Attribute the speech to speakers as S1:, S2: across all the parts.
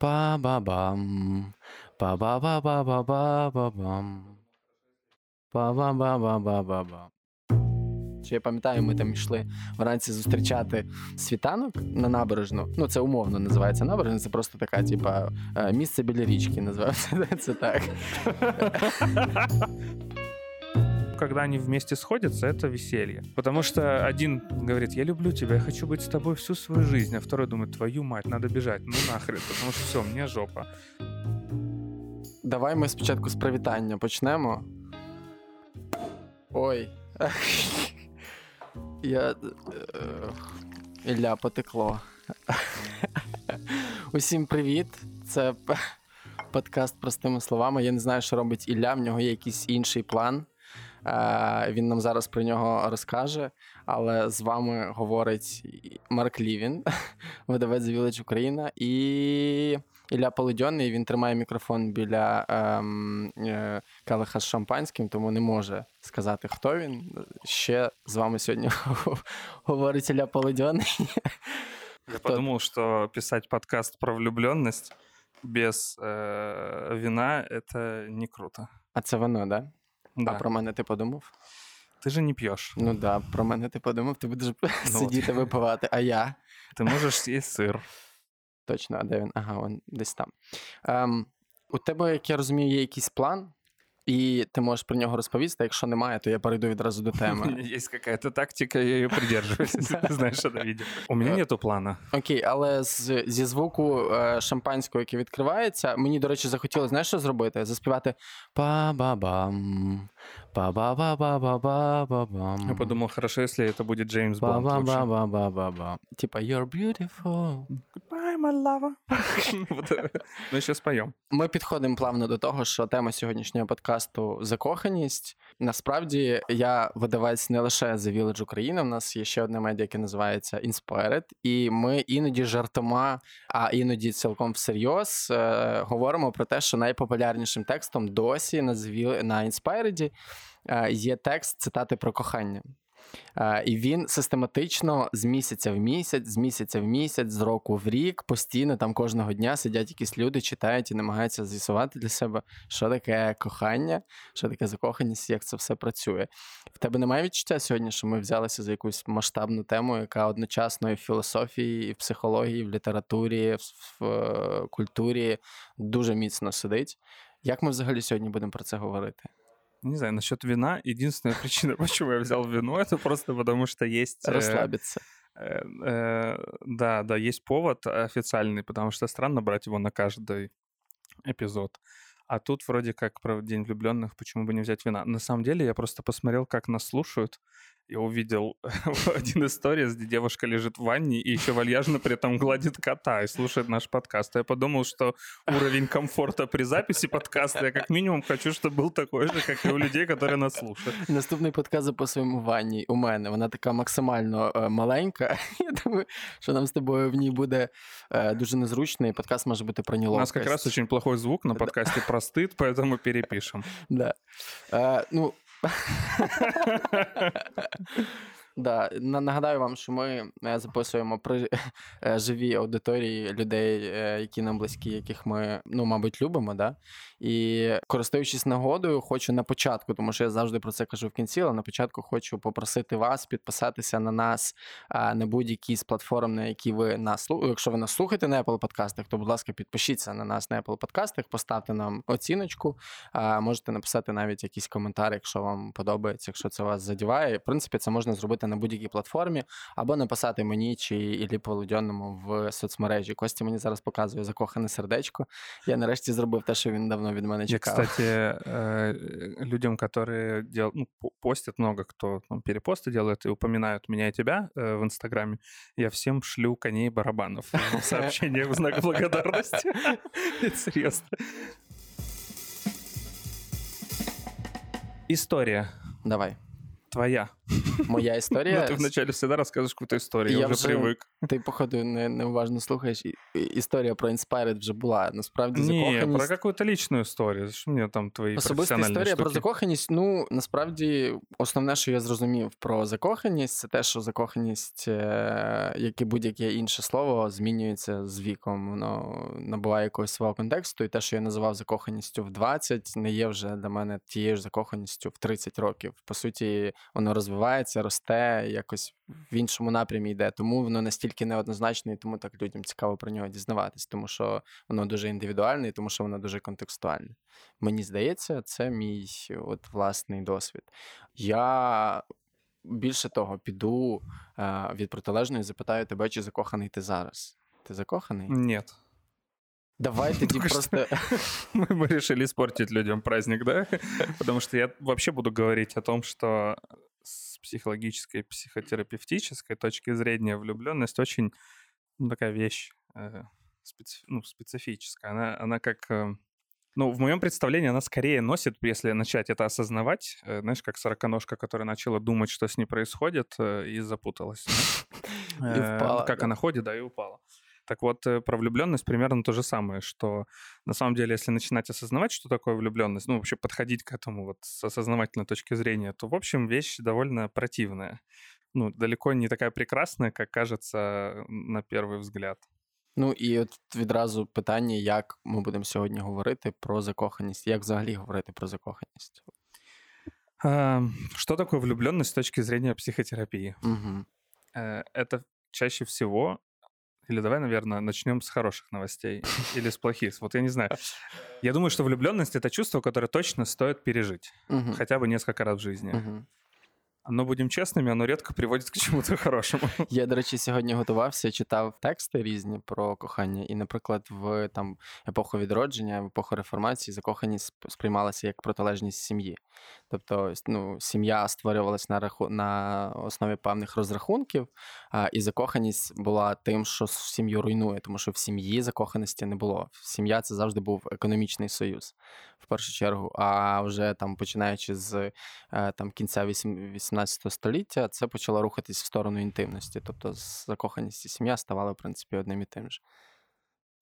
S1: Па-ба-бам. Па-ба-ба-ба-ба-ба-бам. Па-ба-ба-ба-ба-ба-бам. Чи я пам'ятаю, ми там йшли вранці зустрічати світанок на набережну. Ну, це умовно називається набережна. Це просто така, типа, е, місце біля річки називається. Це так.
S2: когда они вместе сходятся, это веселье. Потому что один говорит, я люблю тебя, я хочу быть с тобой всю свою жизнь, а второй думает, твою мать, надо бежать, ну нахрен, потому что все, мне жопа.
S1: Давай ми спочатку з привітання почнемо. Ой. Я. е, Ілля потекло. Усім привіт. Це п- подкаст простими словами. Я не знаю, що робить Ілля, в нього є якийсь інший план. Е, Він нам зараз про нього розкаже. Але з вами говорить Марк Лівін, видавець Village Україна, і Ілля Полудьонний. Він тримає мікрофон біля ем, е, келиха з шампанським, тому не може сказати, хто він. Ще з вами сьогодні говорить Ілля Полудьонний.
S2: Я подумал, что писать подкаст про влюбленность без э, вина это не круто.
S1: А це воно, да?
S2: Да.
S1: А про мене ти подумав?
S2: Ты же не пьешь.
S1: Ну да, про мене ти подумав, ти будеш сидіти випивати, а я.
S2: Ты можешь съесть сыр.
S1: Точно, а де він? Ага, він десь там. Ем, у тебе, як я розумію, є якийсь план, і ти можеш про нього розповісти. Якщо немає, то я перейду відразу до теми.
S2: Є какая-то тактика, я її придерживаюсь, Знаєш, на знаешь это видео. У мене нету плана.
S1: Окей, але з, зі звуку е, шампанського, який відкривається, мені, до речі, захотілося, знаєш, що зробити? Заспівати па-ба-бам, па-ба-ба-ба-ба-ба-бам.
S2: Я подумал, хорошо, если это будет Джеймс Бонд лучше.
S1: Ба-ба-ба-ба-ба-ба. Типа, you're beautiful.
S2: Goodbye, my lover. Вот, э, Мы еще споем.
S1: Ми підходимо плавно до того, що тема сьогоднішнього подкасту закоханість. Насправді я видавець не лише The Village Україна. У нас є ще одне медіа, яке називається Inspired, і ми іноді жартома, а іноді цілком всерйоз е, говоримо про те, що найпопулярнішим текстом досі на The- на Inspired е, є текст цитати про кохання. Е, І він систематично з місяця в місяць, з місяця в місяць, з року в рік, постійно там кожного дня сидять якісь люди, читають і намагаються з'ясувати для себе, що таке кохання, що таке закоханість, як це все працює. В тебе немає відчуття сьогодні, що ми взялися за якусь масштабну тему, яка одночасно і в філософії, і в психології, і в літературі, в, е, культурі дуже міцно сидить. Як ми взагалі сьогодні будемо про це говорити?
S2: Не знаю, насчет вина. Единственная причина, почему я взял вино, это просто потому, что есть... э,
S1: Розслабитися.
S2: э, э, Да, да, есть повод официальный, потому что странно брать его на каждый эпизод. А тут вроде как про День влюбленных, почему бы не взять вина? На самом деле я просто посмотрел, как нас слушают Я увидел один из сторис, где девушка лежит в ванне и еще вальяжно при этом гладит кота и слушает наш подкаст. Я подумал, что уровень комфорта при записи подкаста я как минимум хочу, чтобы был такой же, как и у людей, которые нас слушают.
S1: Наступний подкаст записуємо в ванні у мене. Вона така максимально е, маленька. Я думаю, що нам з тобою в ній буде е, дуже незручно, і подкаст може бути про
S2: У
S1: неловкость.
S2: нас как раз очень плохой звук на подкасте про стыд, поэтому перепишем.
S1: Да. Е, ну... ハハハハ! Да, нагадаю вам, що ми е, записуємо при е, живій аудиторії людей, е, які нам близькі, яких ми, ну, мабуть, любимо. Да? І користуючись нагодою, хочу на початку, тому що я завжди про це кажу в кінці, але на початку хочу попросити вас підписатися на нас на будь-якій з платформ, на які ви нас слу- Якщо ви нас слухаєте на Apple подкастах, то, будь ласка, підпишіться на нас на Apple подкастах, поставте нам оціночку. Можете написати навіть якийсь коментар, якщо вам подобається, якщо це вас задіває. В принципі, це можна зробити на будь-якій платформі, або написати мені чи Іллі Полудьонному в соцмережі. Костя мені зараз показує закохане сердечко. Я нарешті зробив те, що він давно від мене
S2: Я,
S1: чекав.
S2: кстати, э, людям, которые дел... ну, по- постят, много кто там, перепосты делает и упоминают меня и тебя э, в Инстаграме, я всем шлю коней и барабанов в сообщениях в знак благодарности. Это серьезно. История
S1: Давай.
S2: твоя.
S1: Моя історія.
S2: Ну, ти вначале всегда розказуєш какую-то історію, я, я вже привик.
S1: Ти, походу, не, неуважно слухаєш. Історія про Inspired вже була. Насправді, закоханість...
S2: Ні, про какую-то лічну історію. Що мені там твої Особиста історія штуки?
S1: про закоханість. Ну, насправді, основне, що я зрозумів про закоханість, це те, що закоханість, е, як і будь-яке інше слово, змінюється з віком. Воно набуває якогось свого контексту, і те, що я називав закоханістю в 20, не є вже для мене тією ж закоханістю в 30 років. По суті, воно розвивається, росте, якось в іншому напрямі йде. Тому воно настільки неоднозначне, і тому так людям цікаво про нього дізнаватись, тому що воно дуже індивідуальне, і тому що воно дуже контекстуальне. Мені здається, це мій от власний досвід. Я більше того піду е, від протилежної, запитаю тебе, чи закоханий ти зараз. Ты закоханный?
S2: Нет.
S1: Давай тоді просто...
S2: Мы решили испортить людям праздник, да? Потому что я вообще буду говорить о том, что с психологической, психотерапевтической точки зрения влюбленность очень ну, такая вещь э, специ... ну, специфическая. Она, она как... Э, ну, в моем представлении она скорее носит, если начать это осознавать, э, знаешь, как сороконожка, которая начала думать, что с ней происходит, э, и запуталась. И упала. Как она ходит, да, и упала. Так вот, э, про влюбленность примерно то же самое, что на самом деле, если начинать осознавать, что такое влюбленность, ну, вообще подходить к этому вот с осознавательной точки зрения, то, в общем, вещь довольно противная. Ну, далеко не такая прекрасная, как кажется на первый взгляд.
S1: Ну і от відразу питання, як ми будемо сьогодні говорити про закоханість, як взагалі говорити про закоханість?
S2: А, что такое влюбленность с точки зрения психотерапии?
S1: Угу.
S2: Это чаще всего или давай, наверное, начнем с хороших новостей или с плохих. Вот я не знаю. Я думаю, что влюбленность это чувство, которое точно стоит пережить. Хотя бы несколько раз в жизни. Но будем чесними, воно рідко приводить к чому-то хорошому.
S1: Я, до речі, сьогодні готувався, читав тексти різні про кохання, і, наприклад, в там епоху відродження, в епоху реформації, закоханість сприймалася як протилежність сім'ї. Тобто, ну, сім'я створювалася на раху... на основі певних розрахунків, а, і закоханість була тим, що сім'ю руйнує, тому що в сім'ї закоханості не було. Сім'я це завжди був економічний союз, в першу чергу. А вже там, починаючи з е, там кінця 18 століття, це почало рухатись в сторону інтимності. Тобто, закоханість і сім'я ставали в принципі одним і тим же.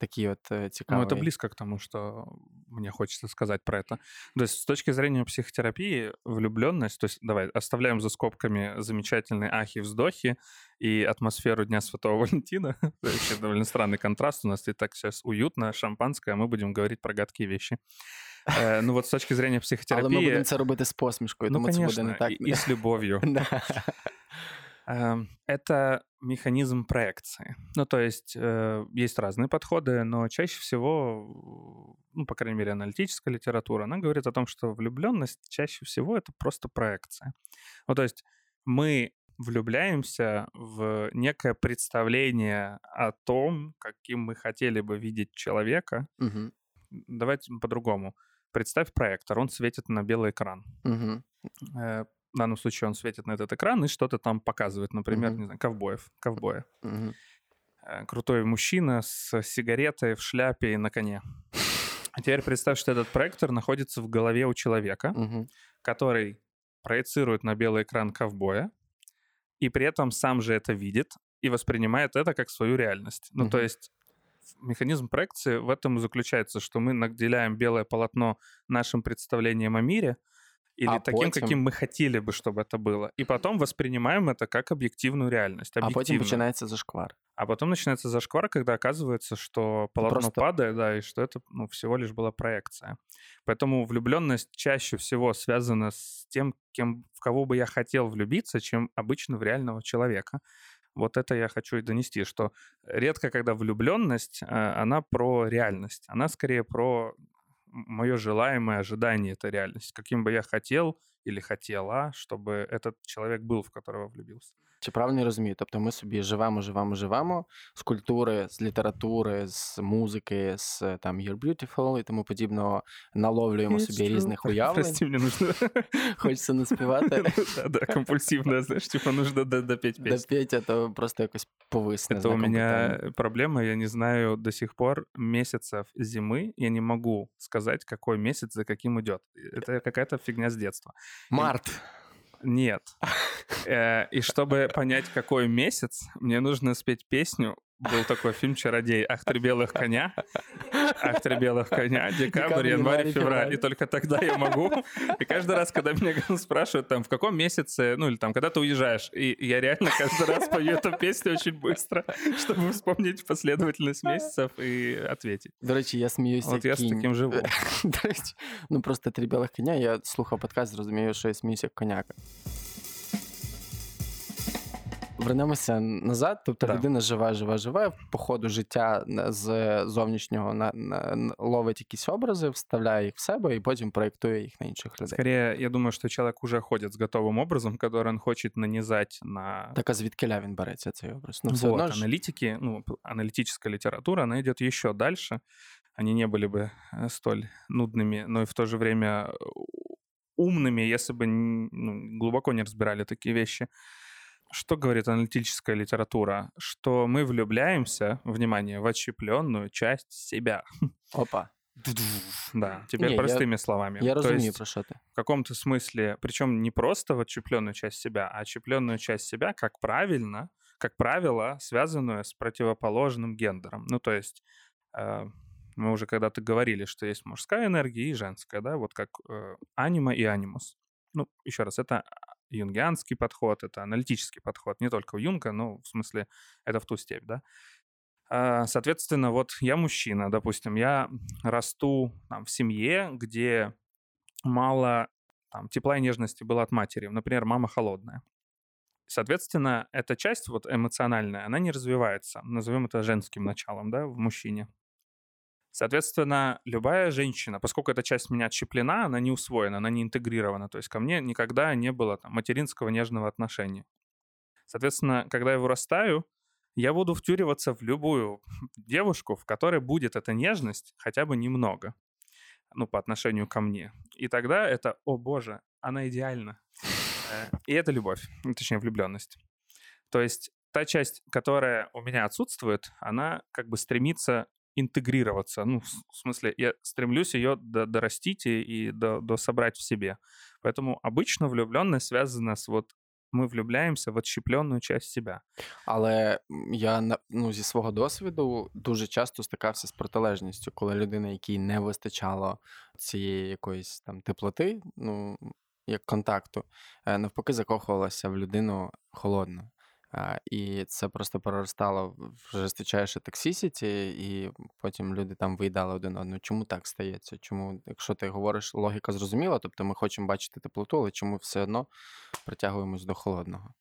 S1: такие вот цікавые.
S2: Ну, это близко к тому, что мне хочется сказать про это. То есть с точки зрения психотерапии влюбленность, то есть давай оставляем за скобками замечательные ахи-вздохи и атмосферу Дня Святого Валентина. Вообще довольно странный контраст. У нас и так сейчас уютно, шампанское, а мы будем говорить про гадкие вещи. Э, ну вот с точки зрения психотерапии...
S1: Але ми будемо це робити з посмішкою,
S2: ну,
S1: тому
S2: конечно,
S1: це буде не так.
S2: С любовью. Эм, это механизм проекции. Ну, то есть э, есть разные подходы, но чаще всего, ну, по крайней мере, аналитическая литература, она говорит о том, что влюбленность чаще всего это просто проекция. Ну, то есть мы влюбляемся в некое представление о том, каким мы хотели бы видеть человека.
S1: Угу.
S2: Давайте по-другому. Представь проектор, он светит на белый экран.
S1: Угу
S2: в данном случае он светит на этот экран и что-то там показывает, например, mm-hmm. не знаю, ковбоев, ковбоя.
S1: Mm-hmm.
S2: Крутой мужчина с сигаретой в шляпе и на коне. А теперь представь, что этот проектор находится в голове у человека,
S1: mm-hmm.
S2: который проецирует на белый экран ковбоя, и при этом сам же это видит и воспринимает это как свою реальность. Ну, то есть механизм проекции в этом заключается, что мы наделяем белое полотно нашим представлением о мире, или а таким, потім... каким мы хотели бы, чтобы это было. И потом воспринимаем это как объективную реальность.
S1: А потом начинается зашквар.
S2: А потом начинается зашквар, когда оказывается, что полотно Просто... падает, да, и что это ну, всего лишь была проекция. Поэтому влюбленность чаще всего связана с тем, кем, в кого бы я хотел влюбиться, чем обычно в реального человека. Вот это я хочу и донести, что редко, когда влюбленность, а, она про реальность, она скорее про мое желаемое ожидание — это реальность. Каким бы я хотел или хотела, чтобы этот человек был, в которого влюбился.
S1: Чи правильно розумію? Тобто ми собі живемо, живемо, живемо з культури, з літератури, з музики, з там You're Beautiful і тому подібного наловлюємо собі різних уявлень.
S2: Прости, мені нужно.
S1: Хочеться наспівати.
S2: Ну да, компульсивно, знаєш, типа нужно допеть песню.
S1: Допеть, а то просто якось повисне.
S2: Это у меня проблема, я не знаю до сих пор месяцев зимы, я не могу сказать, какой месяц за каким идет. Это какая-то фигня с детства.
S1: Март.
S2: Нет. Э, и чтобы понять, какой месяц, мне нужно спеть песню был такой фильм «Чародей». «Ах, три белых коня». «Ах, три белых коня». Декабрь, январь, февраль. И только тогда я могу. И каждый раз, когда меня спрашивают, там, в каком месяце, ну, или там, когда ты уезжаешь, и я реально каждый раз пою эту песню очень быстро, чтобы вспомнить последовательность месяцев и ответить.
S1: До речі, я сміюся.
S2: От я з таким живу.
S1: До речі, ну просто три білих коня, я слухав подкаст, зрозумів, що я сміюся як коняка. Вернемося назад. Тобто
S2: Да.
S1: людина живе, живе, живе. По ходу життя на- з зовнішнього на, на, на- ловить якісь образи, вставляє їх в себе і потім проєктує їх на інших людей.
S2: Скорее, я думаю, что человек уже ходит с готовым образом, который он хочет нанизать на
S1: Так а звідкиля він береться цей образ? Ну, все
S2: вот,
S1: одно ж
S2: аналитики, ну, п- аналитическая литература, она идет еще дальше. Они не были бы э, столь нудными, но и в то же время э, умными, если бы н- ну, глубоко не разбирали такие вещи. Что говорит аналитическая литература? Что мы влюбляемся, внимание, в отщепленную часть себя.
S1: опа.
S2: Да, теперь
S1: Не, я-
S2: простыми словами.
S1: Я
S2: То
S1: розумію,
S2: есть
S1: про ти.
S2: в каком-то смысле, причем не просто в отщепленную часть себя, а отщепленную часть себя, как правильно, как правило, связанную с противоположным гендером. Ну, то есть э, мы уже когда-то говорили, что есть мужская энергия и женская, да, вот как э, анима и анимус. Ну, еще раз, это юнгианский подход, это аналитический подход, не только у Юнга, но в смысле это в ту степь, да. А, Соответственно, вот я мужчина, допустим, я расту там, в семье, где мало там, тепла и нежности было от матери. Например, мама холодная. Соответственно, эта часть вот эмоциональная, она не развивается, назовем это женским началом, да, в мужчине. Соответственно, любая женщина, поскольку эта часть меня отщеплена, она не усвоена, она не интегрирована, то есть ко мне никогда не было там, материнского нежного отношения. Соответственно, когда я вырастаю, я буду втюриваться в любую девушку, в которой будет эта нежность хотя бы немного, ну, по отношению ко мне. И тогда это, о боже, она идеальна. Э, И это любовь, ну, точнее, влюбленность. То есть та часть, которая у меня отсутствует, она как бы стремится интегрироваться. Ну, в с- в смысле, я стремлюсь ее до- дорастить и, и до, дособрать в себе. Поэтому обычно влюбленность связана с вот мы влюбляемся в отщепленную часть себя.
S1: Але м, я на- ну, зі свого досвіду дуже часто стикався з протилежністю, коли людина, якій не вистачало цієї якоїсь там теплоти, ну як контакту, е, навпаки, закохувалася в людину холодну. А, І це просто переростало в жестичайше токсісіті, і потім люди там виїдали один одного. Чому так стається? Чому, якщо ти говориш, логіка зрозуміла, тобто ми хочемо бачити теплоту, але чому все одно притягуємось до холодного?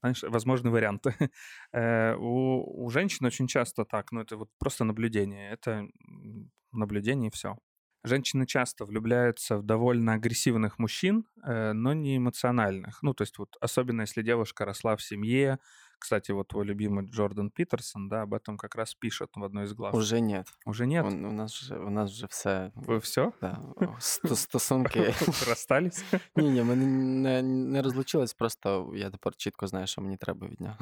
S2: Знаешь, возможны варианты. Э, У, у женщин очень часто так, ну это вот просто наблюдение. Это м, наблюдение и все. Женщины часто влюбляются в довольно агрессивных мужчин, э, но не эмоциональных. Ну, то есть вот особенно если девушка росла в семье. Кстати, вот твой любимый Джордан Питерсон, да, об этом как раз пишет в одной из глав.
S1: Уже ні.
S2: Уже нет?
S1: У, у нас вже у нас вже все.
S2: Вы все?
S1: Да, сто- стосунки.
S2: Расстались?
S1: Ні, ні, ми не, не розлучились, просто я тепер чітко знаю, що мені треба від нього.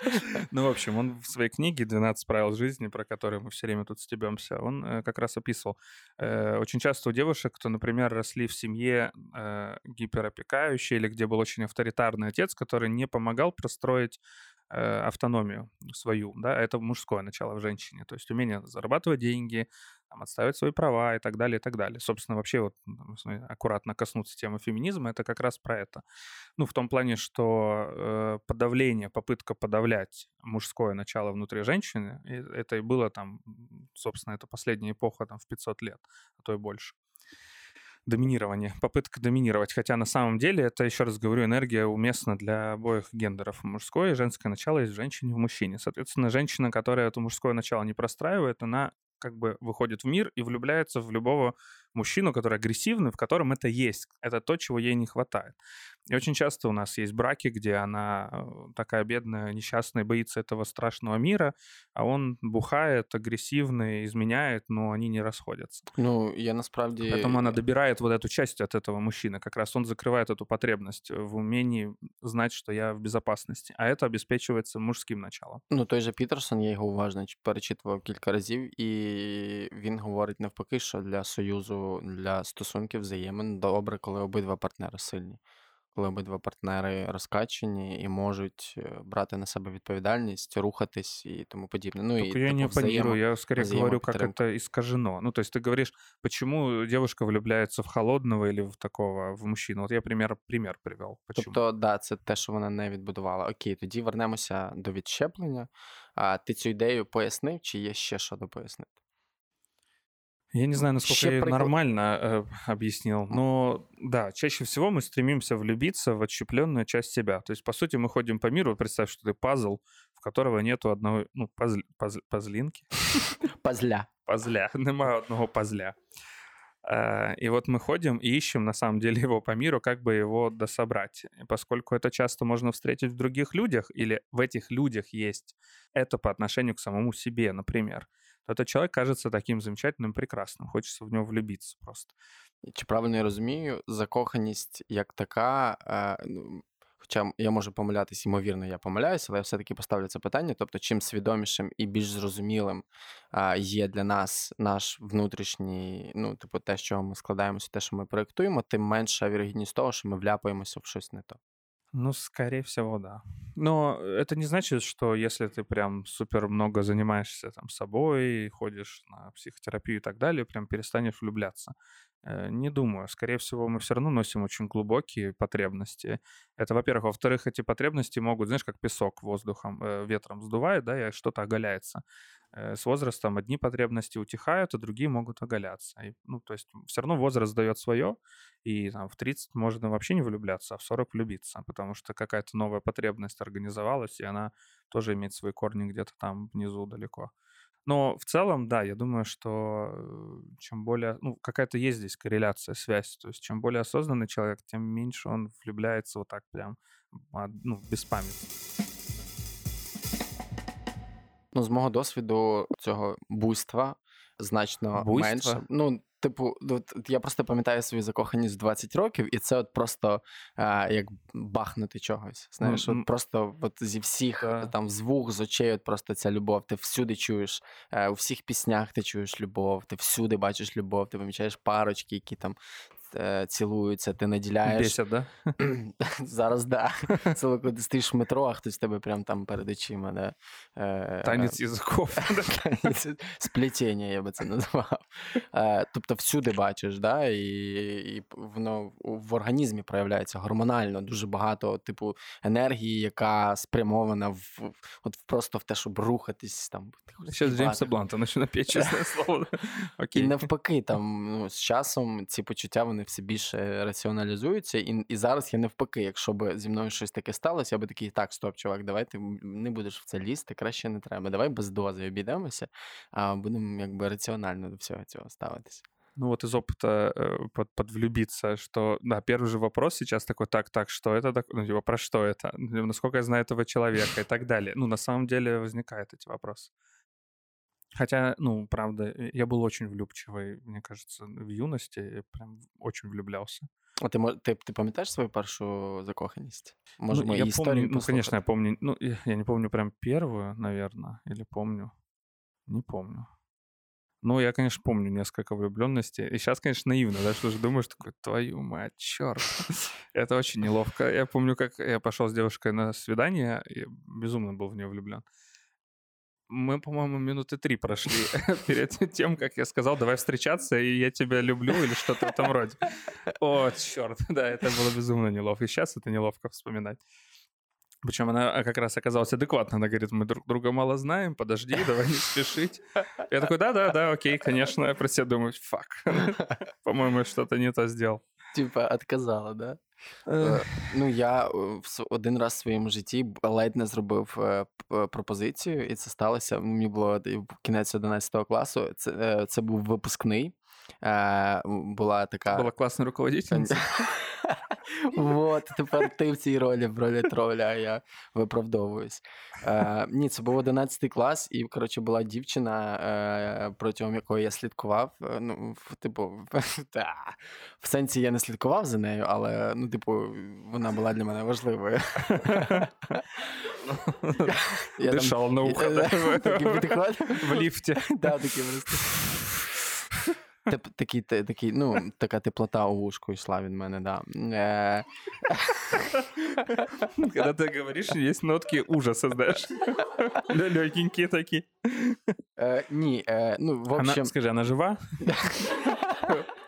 S2: Ну, в общем, он в своей книге «12 правил жизни», про которые мы все время тут стебемся, он э, как раз описывал. э, Очень часто у девушек, кто, например, росли в семье э, гиперопекающей или где был очень авторитарный отец, который не помогал простроить автономию свою, да, это мужское начало в женщине, то есть умение зарабатывать деньги, там, отставить свои права и так далее, и так далее. Собственно, вообще вот если аккуратно коснуться темы феминизма, это как раз про это. Ну, в том плане, что э, подавление, попытка подавлять мужское начало внутри женщины, это и было там, собственно, это последняя эпоха там в 500 лет, а то и больше. Доминирование, попытка доминировать. Хотя на самом деле это, еще раз говорю, энергия уместна для обоих гендеров. Мужское и женское начало есть в женщине и в мужчине. Соответственно, женщина, которая это мужское начало не простраивает, она как бы выходит в мир и влюбляется в любого мужчину, который агрессивный, в котором это есть. Это то, чего ей не хватает. И очень часто у нас есть браки, где она э, такая бедная, несчастная, боится этого страшного мира, а он бухает, агрессивный, изменяет, но они не расходятся.
S1: Ну, я насправді...
S2: Поэтому она добирает вот эту часть от этого мужчины. Как раз он закрывает эту потребность в умении знать, что я в безопасности. А это обеспечивается мужским началом.
S1: Ну, той же Пітерсон, я його уважно перечитував кілька разів, і він говорить навпаки, що для союзу, для стосунків взаємин добре, коли обидва партнери сильні. коли обидва партнери розкачені і можуть э, брати на себе відповідальність, рухатись і тому подібне. Ну,
S2: Только и, я типу, не оппонирую, я скорее говорю, как это искажено. Ну, то есть ты говоришь, почему девушка влюбляется в холодного или в такого, в мужчину? Вот я пример, пример привел.
S1: Почему? Тобто, да, це те, що вона не відбудувала. Окей, тоді вернемося до відщеплення. А ти цю ідею пояснив, чи є ще що допояснити?
S2: Я не знаю, насколько Ще я прикол... нормально э, объяснил, но да, чаще всего мы стремимся влюбиться в отщепленную часть себя. То есть, по сути, мы ходим по миру, представь, что ты пазл, в которого нету одного, ну, пазл, пазл, пазлинки.
S1: Пазля.
S2: Пазля. Нема одного пазля. Э, и вот мы ходим и ищем, на самом деле, его по миру, как бы его дособрать. Поскольку это часто можно встретить в других людях, или в этих людях есть это по отношению к самому себе, например, этот человек кажется таким замечательным, прекрасным. Хочеться в нього влюбитися просто.
S1: Чи правильно я розумію, закоханість як така, е, ну, хоча я можу помилятись, ймовірно, я помиляюся, але я все-таки поставлю це питання. Тобто, чим свідомішим і більш зрозумілим е, є для нас наш внутрішній, ну, типу, те, що ми складаємося, те, що ми проєктуємо, тим менша вірогідність того, що ми вляпаємося в щось не то.
S2: Ну, скорее всего, да. Но это не значит, что если ты прям супер много занимаешься там собой, ходишь на психотерапию и так далее, прям перестанешь влюбляться. Э, не думаю. Скорее всего, мы все равно носим очень глубокие потребности. Это, во-первых. Во-вторых, эти потребности могут, знаешь, как песок воздухом, э, ветром сдувает, да, и что-то оголяется. Э, с возрастом одни потребности утихают, а другие могут оголяться. И, ну, то есть все равно возраст дает свое, и там, в 30 можно вообще не влюбляться, а в 40 влюбиться, потому что какая-то новая потребность организовалась, и она тоже имеет свои корни где-то там внизу далеко. Но в целом, да, я думаю, что э, чем более, ну, какая-то есть здесь корреляция, связь. То есть чем более осознанный человек, тем меньше он влюбляется вот так прям, ну, без памяти.
S1: Ну, з мого досвіду цього буйства значно Буйства? менше. Ну, типу, от я просто пам'ятаю свою закоханість в 20 років, і це от просто а, як бахнути чогось. Знаєш, mm-hmm. от просто от зі всіх yeah. там з вух, з очей, от просто ця любов. Ти всюди чуєш, а, у всіх піснях ти чуєш любов, ти всюди бачиш любов, ти помічаєш парочки, які там Е, цілуються, ти наділяєш.
S2: Бесять, да?
S1: Зараз да. Це коли ти стоїш в метро, а хтось тебе прямо там перед очима. Да?
S2: Е, Танець язиков.
S1: Сплетіння, я би це назвав. Е, тобто всюди бачиш, да? і і воно в організмі проявляється гормонально дуже багато типу енергії, яка спрямована в от просто в те, щоб рухатись. там.
S2: Ще з Джеймса Бланта, начну нап'ять, чесне слово.
S1: І навпаки, там ну, з часом ці почуття вони вони все більше раціоналізуються. І і зараз я навпаки, якщо б зі мною щось таке сталося, я би такий, так, стоп, чувак, давай ти не будеш в це лізти, краще не треба. Давай без дози обійдемося, а будемо якби раціонально до всього цього ставитися.
S2: Ну вот из опыта э, под, подвлюбиться, что, да, первый же вопрос сейчас такой, так, так, что это такое, ну, типа, про что это, насколько я знаю этого человека и так далее. Ну, на самом деле возникают эти вопросы. Хотя, ну, правда, э, я был очень влюбчивый, мне кажется, в юности, я прям очень влюблялся.
S1: А ти ти, ти пам'ятаєш свою першу закоханість? Може,
S2: ну, я помню, ну, конечно, я помню. Ну, я, я не помню прям первую, наверное, или помню. Не помню. Ну, я, конечно, помню несколько влюбленностей. И сейчас, конечно, наивно, да, что же думаешь, такой, твою мать, черт. Это очень неловко. Я помню, как я пошел с девушкой на свидание, и безумно был в нее влюблен мы, по-моему, минуты три прошли перед тем, как я сказал, давай встречаться, и я тебя люблю, или что-то в этом роде. О, черт, да, это было безумно неловко. И сейчас это неловко вспоминать. Причем она а, как раз оказалась адекватна. Она говорит, мы друг друга мало знаем, подожди, давай не спешить. Я такой, да-да-да, окей, конечно. Я про себя думаю, фак. По-моему, что-то не то сделал.
S1: Типа, отказала, да? Е, ну, я е, один раз в своєму житті ледь не зробив е, пропозицію, і це сталося. Мені було кінець 11 класу. Це це був випускний. Була така
S2: була класна руководительниця.
S1: Вот, тепер ти в цій ролі, в ролі троля, а я виправдовуюсь. Е, Ні, це був 11 клас, і, коротше, була дівчина, е, протягом якої я слідкував. Е, ну, типу, в, та, в сенсі я не слідкував за нею, але, ну, типу, вона була для мене важливою.
S2: Дышал на ухо. В лифте.
S1: Да, такий просто. Такий, такий, ну, така теплота у вушку йшла від мене, да. Е...
S2: Когда ты говоришь, есть нотки ужаса, знаешь. Легенькие такие.
S1: Е, ні, е, ну, в общем...
S2: Она, скажи, она жива?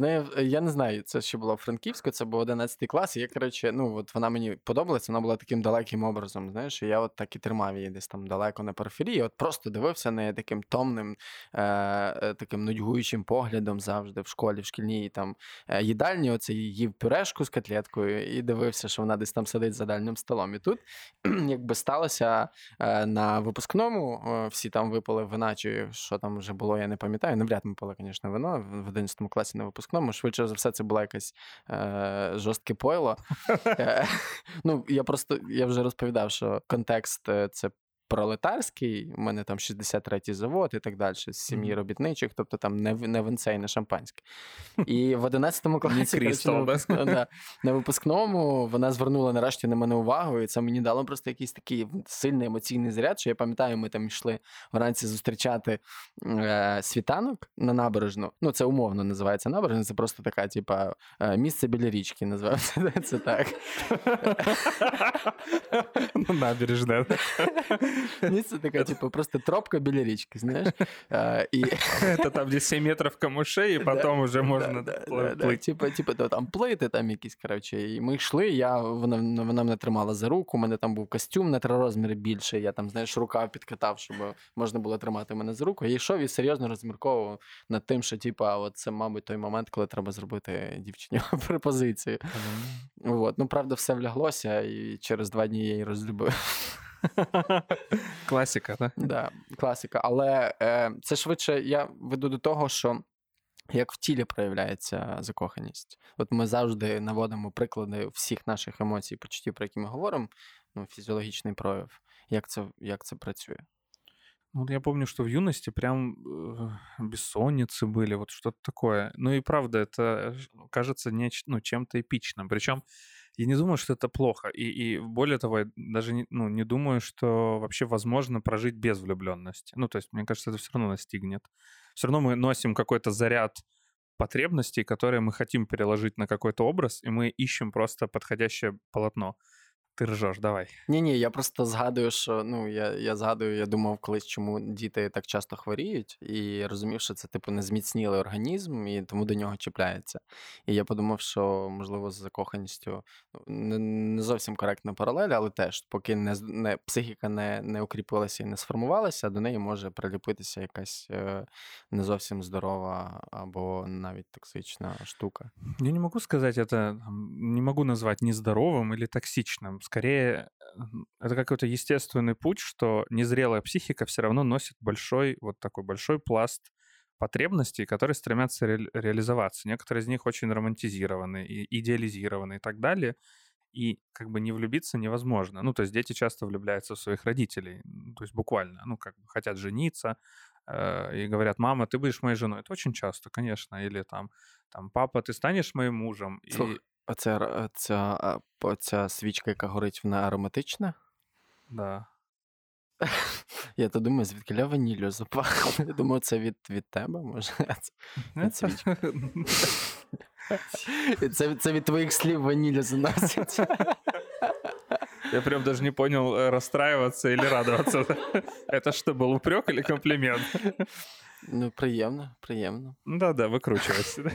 S1: Нею, я не знаю, це ще було Франківську, це був 11 клас, і я, коротше, ну, от вона мені подобалася, вона була таким далеким образом, знаєш, і я от так і тримав її десь там далеко на периферії, от просто дивився на таким томним, е, е, таким нудьгуючим поглядом завжди в школі, в шкільній там е, їдальні, оце їв пюрешку з котлеткою і дивився, що вона десь там сидить за дальнім столом. І тут, якби сталося е, на випускному, е, всі там випили вина, чи що там вже було, я не пам'ятаю. Навряд ми пили, звісно, вино в 11 класі на випускному випускному. Швидше за все, це була якась е, жорстке пойло. Ну, я просто я вже розповідав, що контекст це пролетарський, у мене там 63-й завод і так далі, з сім'ї робітничих, тобто там не не винце і не шампанське. І в 11 класі коротше, на, на, на випускному вона звернула нарешті на мене увагу, і це мені дало просто якийсь такий сильний емоційний заряд, що я пам'ятаю, ми там йшли вранці зустрічати е, світанок на набережну. Ну, це умовно називається набережна, це просто така, типа, е, місце біля річки, називається це так.
S2: Ну, набережна.
S1: Місце таке, типу, просто тропка біля річки, знаєш. І...
S2: Це там, де 7 метрів камушей, і потім вже можна плити.
S1: Типу, типу, там плити там якісь, коротше. І ми йшли, я, вона, вона мене тримала за руку, у мене там був костюм на три розміри більше, я там, знаєш, рукав підкатав, щоб можна було тримати мене за руку. Я йшов і серйозно розмірковував над тим, що, типу, от це, мабуть, той момент, коли треба зробити дівчині пропозицію. От. Ну, правда, все вляглося, і через два дні я її розлюбив.
S2: Класика, так?
S1: Да, класика. Але е, це швидше я веду до того, що. Як в тілі проявляється закоханість. От ми завжди наводимо приклади всіх наших емоцій, почуттів, про які ми говоримо, ну, фізіологічний прояв. Як це як це працює?
S2: Ну, я помню, что в юности прям э, бессонницы были, вот что-то такое. Ну и правда, это кажется не, ну, чем-то эпичным. Причем я не думаю, что это плохо. И, и более того, я даже не, ну, не думаю, что вообще возможно прожить без влюбленности. Ну, то есть, мне кажется, это все равно настигнет. Все равно мы носим какой-то заряд потребностей, которые мы хотим переложить на какой-то образ, и мы ищем просто подходящее полотно. Ти ржеш, давай.
S1: Ні, ні, я просто згадую, що ну я я згадую, я думав колись, чому діти так часто хворіють, і розумів, що це типу незміцнілий організм, і тому до нього чіпляється. І я подумав, що можливо з закоханістю ну, не, не зовсім коректна паралель, але теж, поки не не психіка не не укріпилася і не сформувалася, до неї може приліпитися якась е, не зовсім здорова або навіть токсична штука.
S2: Я не можу сказати, це не можу назвати нездоровим або токсичним скорее это какой-то естественный путь, что незрелая психика все равно носит большой, вот такой большой пласт потребностей, которые стремятся ре- реализоваться. Некоторые из них очень романтизированы, и идеализированы и так далее. И как бы не влюбиться невозможно. Ну, то есть дети часто влюбляются в своих родителей, то есть буквально, ну, как бы хотят жениться, э, и говорят, мама, ты будешь моей женой. Это очень часто, конечно. Или там, там папа, ты станешь моим мужем.
S1: Слух, и... Оця, ця, оця свічка, яка горить, вона ароматична?
S2: Да.
S1: Я то думаю, звідки ля ваніллю запахло. Я думаю, це від від тебе, може. Це, свічка. це, це від твоїх слів ванілля заносить.
S2: Я прям даже не понял, э, расстраиваться или радоваться. Это что, был упрек или комплимент?
S1: Ну, приємно, приємно.
S2: Да-да, викручуйся.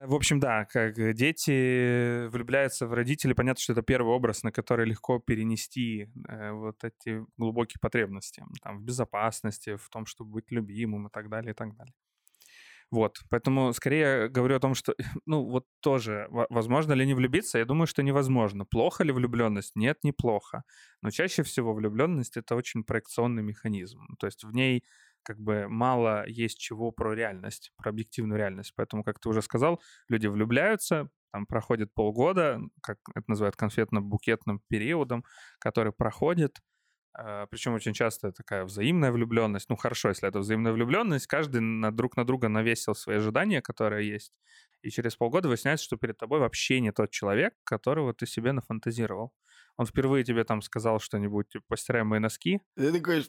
S2: В общем, да, как дети влюбляются в родителей, понятно, что это первый образ, на который легко перенести э, вот эти глубокие потребности, там, в безопасности, в том, чтобы быть любимым и так далее, и так далее. Вот, поэтому скорее говорю о том, что, ну, вот тоже, возможно ли не влюбиться? Я думаю, что невозможно. Плохо ли влюбленность? Нет, неплохо. Но чаще всего влюбленность — это очень проекционный механизм. То есть в ней как бы мало есть чего про реальность, про объективную реальность. Поэтому, как ты уже сказал, люди влюбляются, там проходит полгода, как это называют конфетно-букетным периодом, который проходит, а, причем очень часто такая взаимная влюбленность. Ну хорошо, если это взаимная влюбленность, каждый на друг на друга навесил свои ожидания, которые есть. И через полгода выясняется, что перед тобой вообще не тот человек, которого ты себе нафантазировал. Он впервые тебе там сказал что-нибудь, типа, постираем мои носки.
S1: Ты такой...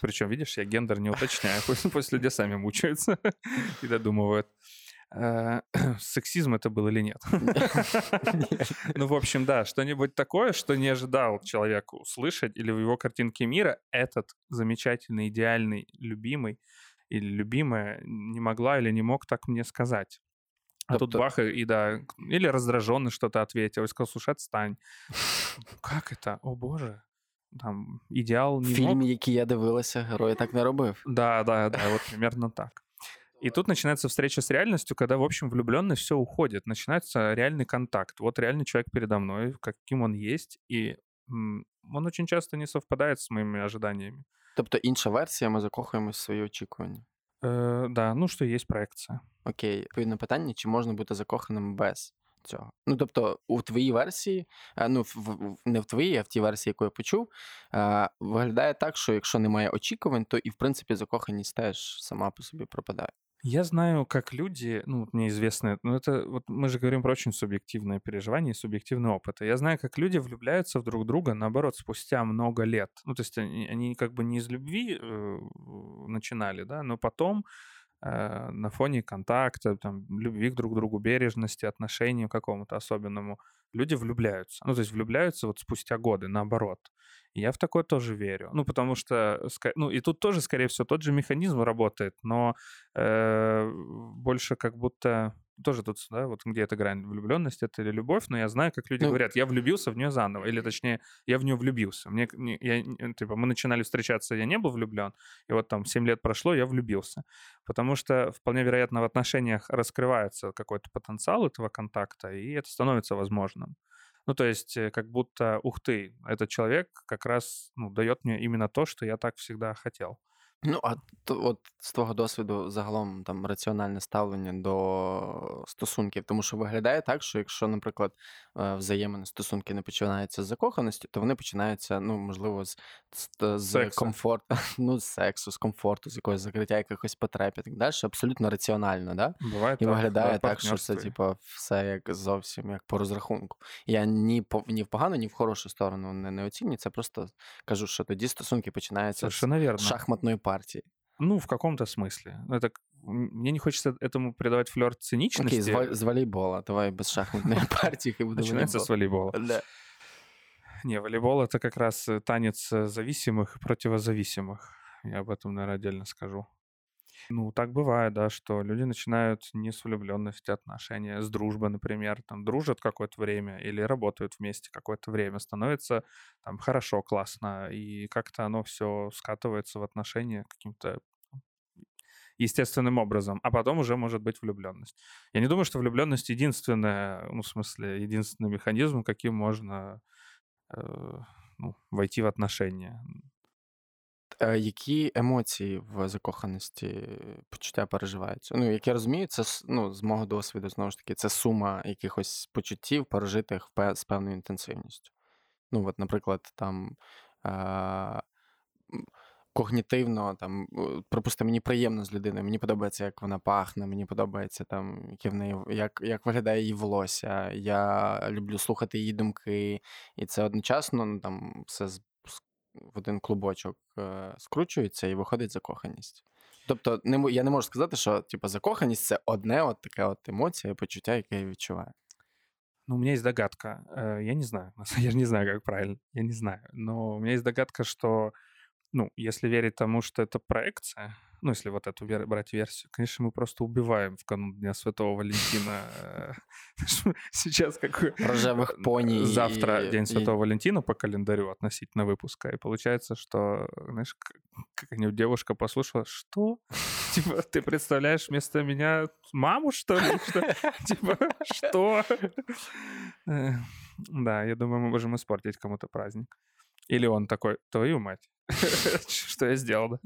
S2: Причем, видишь, я гендер не уточняю. Пусть люди сами мучаются и додумывают. Э, сексизм это был или нет? Ну, в общем, да, что-нибудь такое, что не ожидал человек услышать, или в его картинке мира этот замечательный, идеальный, любимый или любимая не могла или не мог так мне сказать. А тут бах, и да, или раздраженный что-то ответил, и сказал, слушай, отстань. Как это? О боже. Там ідеал не
S1: В фільмі, який я дивилася, герой так не робив.
S2: Да, да, да, вот примерно так. И тут начинается встреча с реальностью, когда, в общем, влюбленный все уходит. Начинается реальный контакт. Вот реальный человек передо мной, каким он есть, и он очень часто не совпадает с моими ожиданиями.
S1: Тобто інша версія, ми закохуємось в свої очікування.
S2: Е, да, ну що є проекція.
S1: Окей, відповідне питання: чи можна бути закоханим без цього? Ну тобто, у твоїй версії, ну в, не в твоїй, а в тій версії, яку я почув, виглядає так, що якщо немає очікувань, то і в принципі закоханість теж сама по собі пропадає.
S2: Я знаю, как люди, ну, мне известно, ну, это вот мы же говорим про очень субъективное переживание и субъективный опыт. я знаю, как люди влюбляются в друг друга, наоборот, спустя много лет. Ну, то есть они, они как бы не из любви э, начинали, да, но потом э, на фоне контакта, там, любви к друг другу, бережности, отношению какому-то особенному, люди влюбляются. Ну, то есть влюбляются вот спустя годы, наоборот. Я в такое тоже верю. Ну, потому что, ну, и тут тоже, скорее всего, тот же механизм работает, но э, больше как будто тоже тут, да, вот где эта грань влюбленность это или любовь, но я знаю, как люди ну, говорят, я влюбился в нее заново, или точнее, я в нее влюбился. Мне, я, типа, мы начинали встречаться, я не был влюблен, и вот там 7 лет прошло, я влюбился. Потому что вполне вероятно в отношениях раскрывается какой-то потенциал этого контакта, и это становится возможным. Ну, то есть, э, как будто, ух ты, этот человек как раз ну, дает мне именно то, что я так всегда хотел.
S1: Ну, а то, от з твого досвіду загалом там раціональне ставлення до стосунків, тому що виглядає так, що якщо, наприклад, е, взаємини стосунки не починаються з закоханості, то вони починаються, ну, можливо, з, з, з комфорту, ну, з сексу, з комфорту, з якогось закриття якихось потреб і так далі, абсолютно раціонально, да?
S2: Буває
S1: і так, виглядає так, що це, типу, все як зовсім як по розрахунку. Я ні по ні в погану, ні в хорошу сторону не, не оцінюю. Це просто кажу, що тоді стосунки починаються з шахматної партии.
S2: Ну, в каком-то смысле. Ну, это мне не хочется этому придавать флер циничности.
S1: Окей, okay, с волейбола. Давай без шахматной партии.
S2: Начинается с волейбола.
S1: Да.
S2: Не, волейбол — это как раз э, танец э, зависимых и противозависимых. Я об этом, наверное, отдельно скажу. Ну, так бывает, да, что люди начинают не с влюбленности отношения, с дружбы, например, там, дружат какое-то время или работают вместе какое-то время, становится там хорошо, классно, и как-то оно все скатывается в отношения каким-то естественным образом, а потом уже может быть влюбленность. Я не думаю, что влюбленность единственная, ну, в смысле, единственный механизм, каким можно э, ну, войти в отношения.
S1: Е, які емоції в закоханості почуття переживаються? Ну, як я розумію, це ну, з мого досвіду, знову ж таки, це сума якихось почуттів, пережитих з певною інтенсивністю. Ну, от, наприклад, там. Е- Когнітивно, там, пропустимо, мені приємно з людиною, мені подобається, як вона пахне, мені подобається, там, які в неї, як як виглядає її волосся. Я люблю слухати її думки, і це одночасно ну, там, все в один клубочок е, скручується і виходить закоханість. Тобто, не, я не можу сказати, що типу, закоханість це одне от таке от емоція, почуття, яке я відчуваю.
S2: Ну, у меня есть догадка. Э, я не знаю. Я же не знаю, как правильно. Я не знаю. Но у меня есть догадка, что, ну, если верить тому, что это проекция, ну, если вот эту вер- брать версию, конечно, мы просто убиваем в канун Дня Святого Валентина. Э, сейчас какой...
S1: Рожевых пони.
S2: Завтра День Святого Валентина по календарю относительно выпуска. И получается, что, знаешь, как-нибудь девушка послушала, что? Типа, ты представляешь вместо меня маму, что ли? Типа, что? Э, да, я думаю, мы можем испортить кому-то праздник. Или он такой, твою мать, что я сделал, да?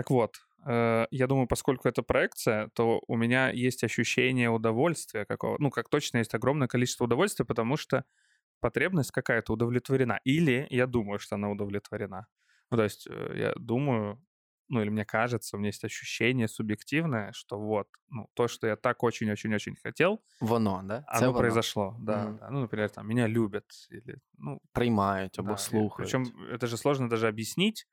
S2: Так вот, э, я думаю, поскольку это проекция, то у меня есть ощущение удовольствия какого Ну, как точно есть огромное количество удовольствия, потому что потребность какая-то удовлетворена. Или я думаю, что она удовлетворена. Ну, то есть э, я думаю, ну, или мне кажется, у меня есть ощущение субъективное, что вот, ну, то, что я так очень-очень-очень хотел,
S1: Воно, да?
S2: оно
S1: Це воно.
S2: произошло, да,
S1: Мгм.
S2: да. Ну, например, там, меня любят, или, ну,
S1: Приймають або
S2: да. Причем это же сложно даже объяснить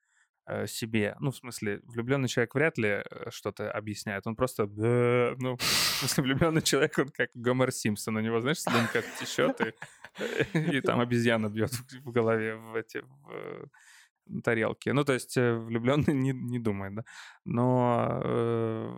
S2: себе. Ну, в смысле, влюбленный человек вряд ли э, что-то объясняет. Он просто, ну, в смысле, влюбленный человек, он как Гомер Симпсон. У него, знаешь, слюнка течет, и, и там обезьяна бьет в голове в эти в, э, тарелки. Ну, то есть влюбленный не, не думает, да. Но э,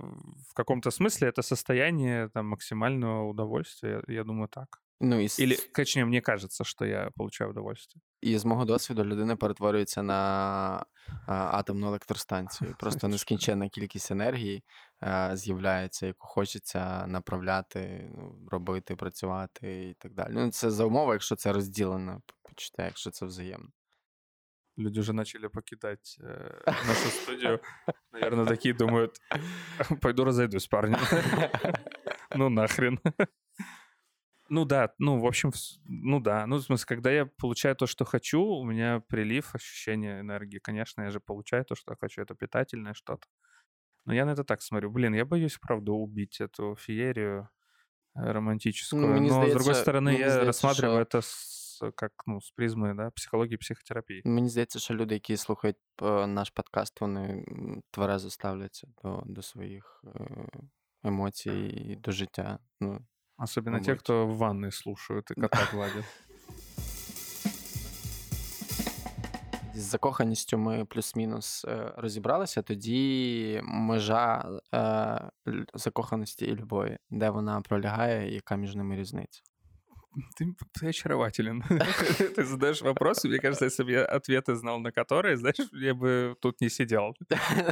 S2: в каком-то смысле это состояние там максимального удовольствия, я думаю, так.
S1: Ну, і,
S2: Или, точнее, мне кажется, что я получаю удовольствие.
S1: і з мого досвіду людина перетворюється на а, атомну електростанцію. Просто нескінченна кількість енергії а, з'являється, яку хочеться направляти, ну, робити, працювати і так далі. Ну, це за умови, якщо це розділено почуття, якщо це взаємно.
S2: Люди уже начали покидать э, нашу студию. Наверное, такие думают, пойду разойдусь, парни. Ну нахрен. Ну да, ну в общем, вс- ну да. Ну в смысле, когда я получаю то, что хочу, у меня прилив, ощущение энергии. Конечно, я же получаю то, что хочу. Это питательное что-то. Но я на это так смотрю. Блин, я боюсь, правда, убить эту феерию э, романтическую.
S1: Ну, мне
S2: Но, с другой
S1: сдается-
S2: стороны,
S1: мне
S2: я
S1: сдается,
S2: рассматриваю
S1: что-
S2: это с, как, ну, с призмы, да, психологии, психотерапии.
S1: Мені здається, що люди, які слухають е, наш подкаст, вони м, тверезо ставляться до, до своїх е, емоцій і до життя. Ну,
S2: Особенно те,
S1: Мабуть.
S2: кто в ванной слушают и кота гладят.
S1: з закоханістю ми плюс-мінус е, розібралися. Тоді межа е, закоханості і любові, де вона пролягає, і яка між ними різниця.
S2: Ты, ты очарователен. Ты задаешь вопросы, мне кажется, если бы я ответы знал на которые, знаешь, я бы тут не сидел.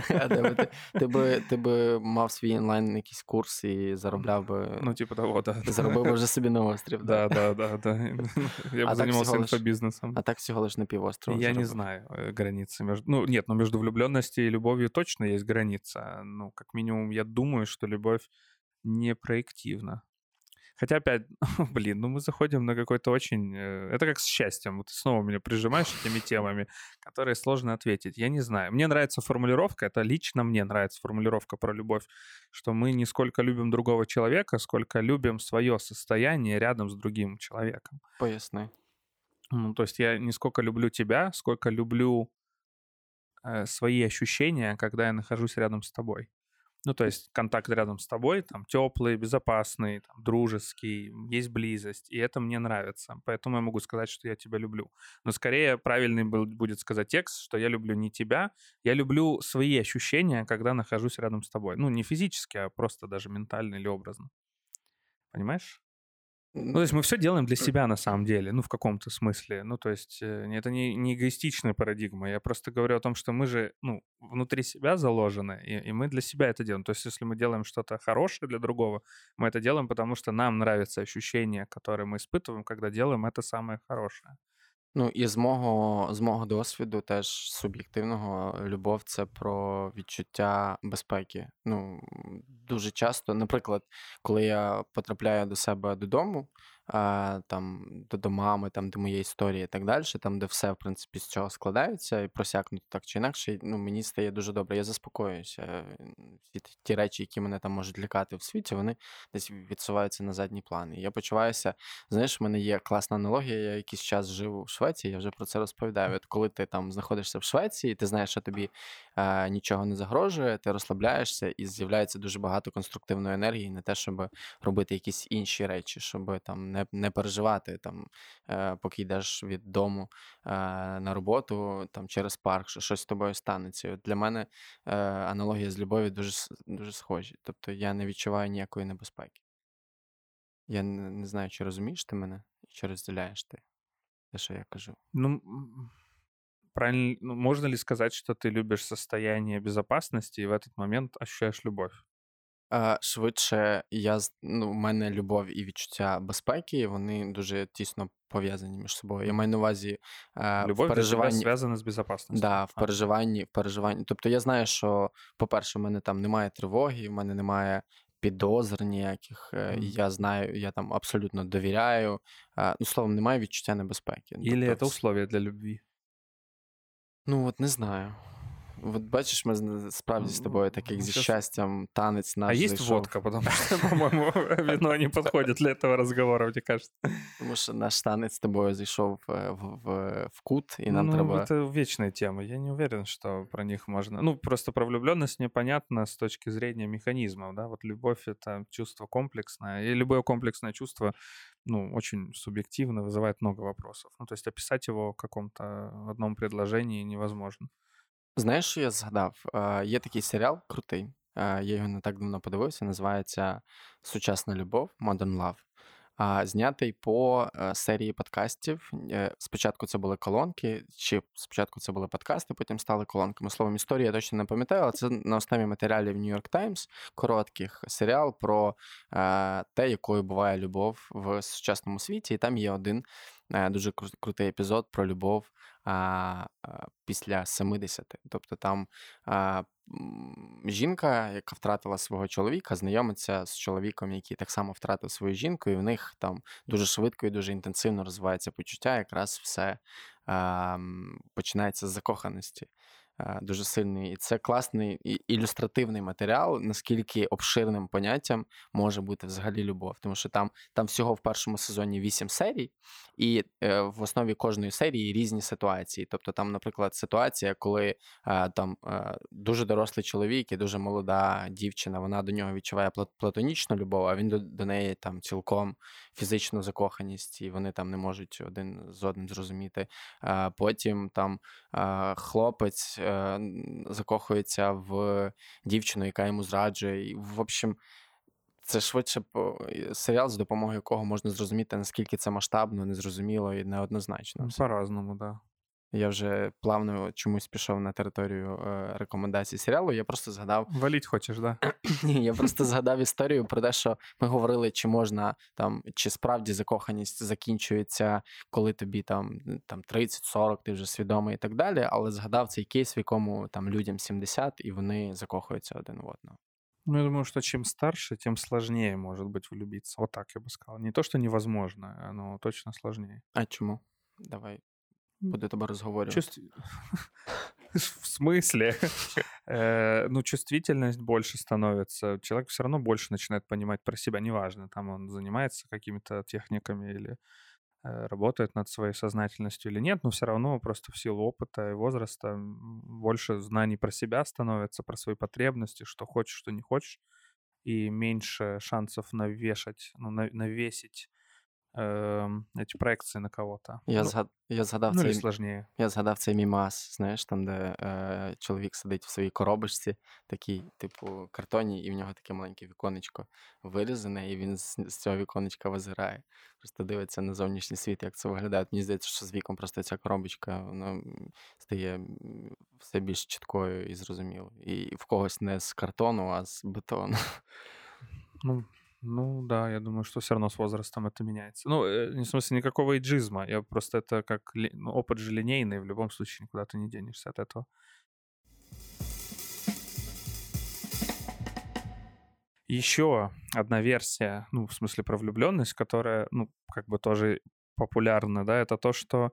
S1: А де би ти, ти, би, ти би мав свій онлайн якийсь курс і заробляв би.
S2: Ну, типа того, да.
S1: Заробив би вже собі на острів.
S2: Да, да, да, да. Я
S1: А
S2: бы
S1: так
S2: занимался
S1: всего лишь-
S2: инфобизнесом.
S1: А так всього лиш на півострова.
S2: Я не
S1: заробив.
S2: знаю э, границы между... Ну, нет, но между влюбленностью и любовью точно есть граница. Ну, как минимум, я думаю, что любовь не проективна. Хотя опять, блин, ну мы заходим на какой-то очень... э, Это как с счастьем. Вот ты снова меня прижимаешь этими темами, которые сложно ответить. Я не знаю. Мне нравится формулировка, это лично мне нравится формулировка про любовь, что мы не сколько любим другого человека, сколько любим свое состояние рядом с другим человеком.
S1: Поясни.
S2: Ну, то есть я не сколько люблю тебя, сколько люблю э, свои ощущения, когда я нахожусь рядом с тобой. Ну, то есть контакт рядом с тобой, там, теплый, безопасный, там, дружеский, есть близость, и это мне нравится. Поэтому я могу сказать, что я тебя люблю. Но скорее правильный был, будет сказать текст, что я люблю не тебя, я люблю свои ощущения, когда нахожусь рядом с тобой. Ну, не физически, а просто даже ментально или образно. Понимаешь? Ну, то есть мы все делаем для себя на самом деле, ну, в каком-то смысле. Ну, то есть э, это не, не эгоистичная парадигма. Я просто говорю о том, что мы же, ну, внутри себя заложены, и, и мы для себя это делаем. То есть если мы делаем что-то хорошее для другого, мы это делаем, потому что нам нравится ощущение, которое мы испытываем, когда делаем это самое хорошее.
S1: Ну і з мого, з мого досвіду, теж суб'єктивного, любов це про відчуття безпеки. Ну, дуже часто, наприклад, коли я потрапляю до себе додому, там, до, до мами, там, де моє історії і так далі, там, де все, в принципі, з цього складається і просякнуто так чи інакше, ну, мені стає дуже добре. Я заспокоююся. Всі ті- речі, які мене там можуть лякати в світі, вони десь відсуваються на задній план. І я почуваюся Знаєш, в мене є класна аналогія. Я якийсь час жив у Швеції, я вже про це розповідаю. От коли ти там знаходишся в Швеції, ти знаєш, що тобі е, нічого не загрожує, ти розслабляєшся і з'являється дуже багато конструктивної енергії, не те, щоб робити якісь інші речі, щоб там не, не переживати, там, е, поки йдеш від дому е, на роботу там, через парк, що щось з тобою станеться. І для мене е, аналогія з любов'ю дуже, дуже схожі. Тобто я не відчуваю ніякої небезпеки. Я не, не знаю, чи розумієш ти мене, чи розділяєш ти те, що я кажу.
S2: Ну, правильно, ну, можно ли сказать, что ты любишь состояние безопасности и в этот момент ощущаешь любовь?
S1: Е, швидше, я ну, в мене любов і відчуття безпеки, вони дуже тісно пов'язані між собою. Я маю на увазі
S2: е, Любов в переживанні зв'язана з безпечністю.
S1: Да, в переживанні, в переживанні. Тобто я знаю, що, по-перше, в мене там немає тривоги, в мене немає підозр ніяких. Mm. Я знаю, я там абсолютно довіряю. Ну, словом, немає відчуття небезпеки.
S2: Ілі тобто, це условия для любві?
S1: Ну, от не знаю. Вот бачиш, ми справді з тобою так як зі щастям танець наш
S2: А є водка, потому что, по-моему, вино не подходит для этого разговора, мне кажется.
S1: Тому що наш танець з тобою зайшов в, в, в кут, і нам ну, треба...
S2: это вечная тема. Я не уверен, что про них можно... Ну, просто про влюбленность непонятно с точки зрения механизмов, да, вот любовь — это чувство комплексное, и любое комплексное чувство ну, очень субъективно, вызывает много вопросов. Ну, то есть описать его в каком-то одном предложении невозможно.
S1: Знаєш, що я згадав? Є такий серіал крутий. Е, Я його не так давно подивився. Називається Сучасна любов Modern Love. Знятий по е, серії подкастів. Спочатку це були колонки, чи спочатку це були подкасти, потім стали колонками. Словом, історію я точно не пам'ятаю, але це на основі матеріалів New York Times, коротких серіал про те, якою буває любов в сучасному світі. І там є один е, дуже крутий епізод про любов а, після 70. Тобто там а, жінка, яка втратила свого чоловіка, знайомиться з чоловіком, який так само втратив свою жінку, і в них там дуже швидко і дуже інтенсивно розвивається почуття, якраз все а, починається з закоханості. Дуже сильний. І це класний ілюстративний матеріал, наскільки обширним поняттям може бути взагалі любов. Тому що там там всього в першому сезоні вісім серій, і е, в основі кожної серії різні ситуації. Тобто, там, наприклад, ситуація, коли е, там е, дуже дорослий чоловік і дуже молода дівчина, вона до нього відчуває платонічну любов, а він до, до неї там цілком фізичну закоханість, і вони там не можуть один з одним зрозуміти. Е, потім там е, хлопець. Е, закохується в дівчину, яка йому зраджує. І, В общем, це швидше серіал, за допомогою якого можна зрозуміти, наскільки це масштабно, незрозуміло і неоднозначно.
S2: По-разному, так. Да.
S1: Я вже плавно чомусь пішов на територію е, рекомендацій серіалу. Я просто згадав.
S2: Валіть хочеш, да?
S1: Ні, я просто згадав історію про те, що ми говорили, чи можна там, чи справді закоханість закінчується, коли тобі там там 30-40, ти вже свідомий і так далі. Але згадав цей кейс, в якому там людям 70, і вони закохуються один в одного.
S2: Ну, я думаю, что чем старше, тем сложнее может быть влюбиться. Вот так я бы сказал. Не то, что невозможно, но точно сложнее.
S1: А чему? Давай Буду тебе розговорювати. Чувств...
S2: В смысле? Э, ну, чувствительность больше становится. Человек все равно больше начинает понимать про себя. Неважно, там он занимается какими-то техниками или работает над своей сознательностью или нет, но все равно просто в силу опыта и возраста больше знаний про себя становится, про свои потребности, что хочешь, что не хочешь, и меньше шансов навешать, ну, навесить э, эти проекции на кого-то.
S1: Я ну, згад... я згадав
S2: ну, цей... сложніше.
S1: Я згадав цей мімас, знаєш, там, де е, чоловік сидить в своїй коробочці, такий, типу, картоні, і в нього таке маленьке віконечко вирізане, і він з, з цього віконечка визирає. Просто дивиться на зовнішній світ, як це виглядає. Мені здається, що з віком просто ця коробочка вона стає все більш чіткою і зрозумілою. І в когось не з картону, а з бетону.
S2: Ну, ну да, я думаю, что все равно с возрастом это меняется. Ну, э, не в смысле никакого иджизма. Я просто это как ну, опыт же линейный, в любом случае никуда ты не денешься от этого. Еще одна версия, ну, в смысле про влюбленность, которая, ну, как бы тоже популярна, да, это то, что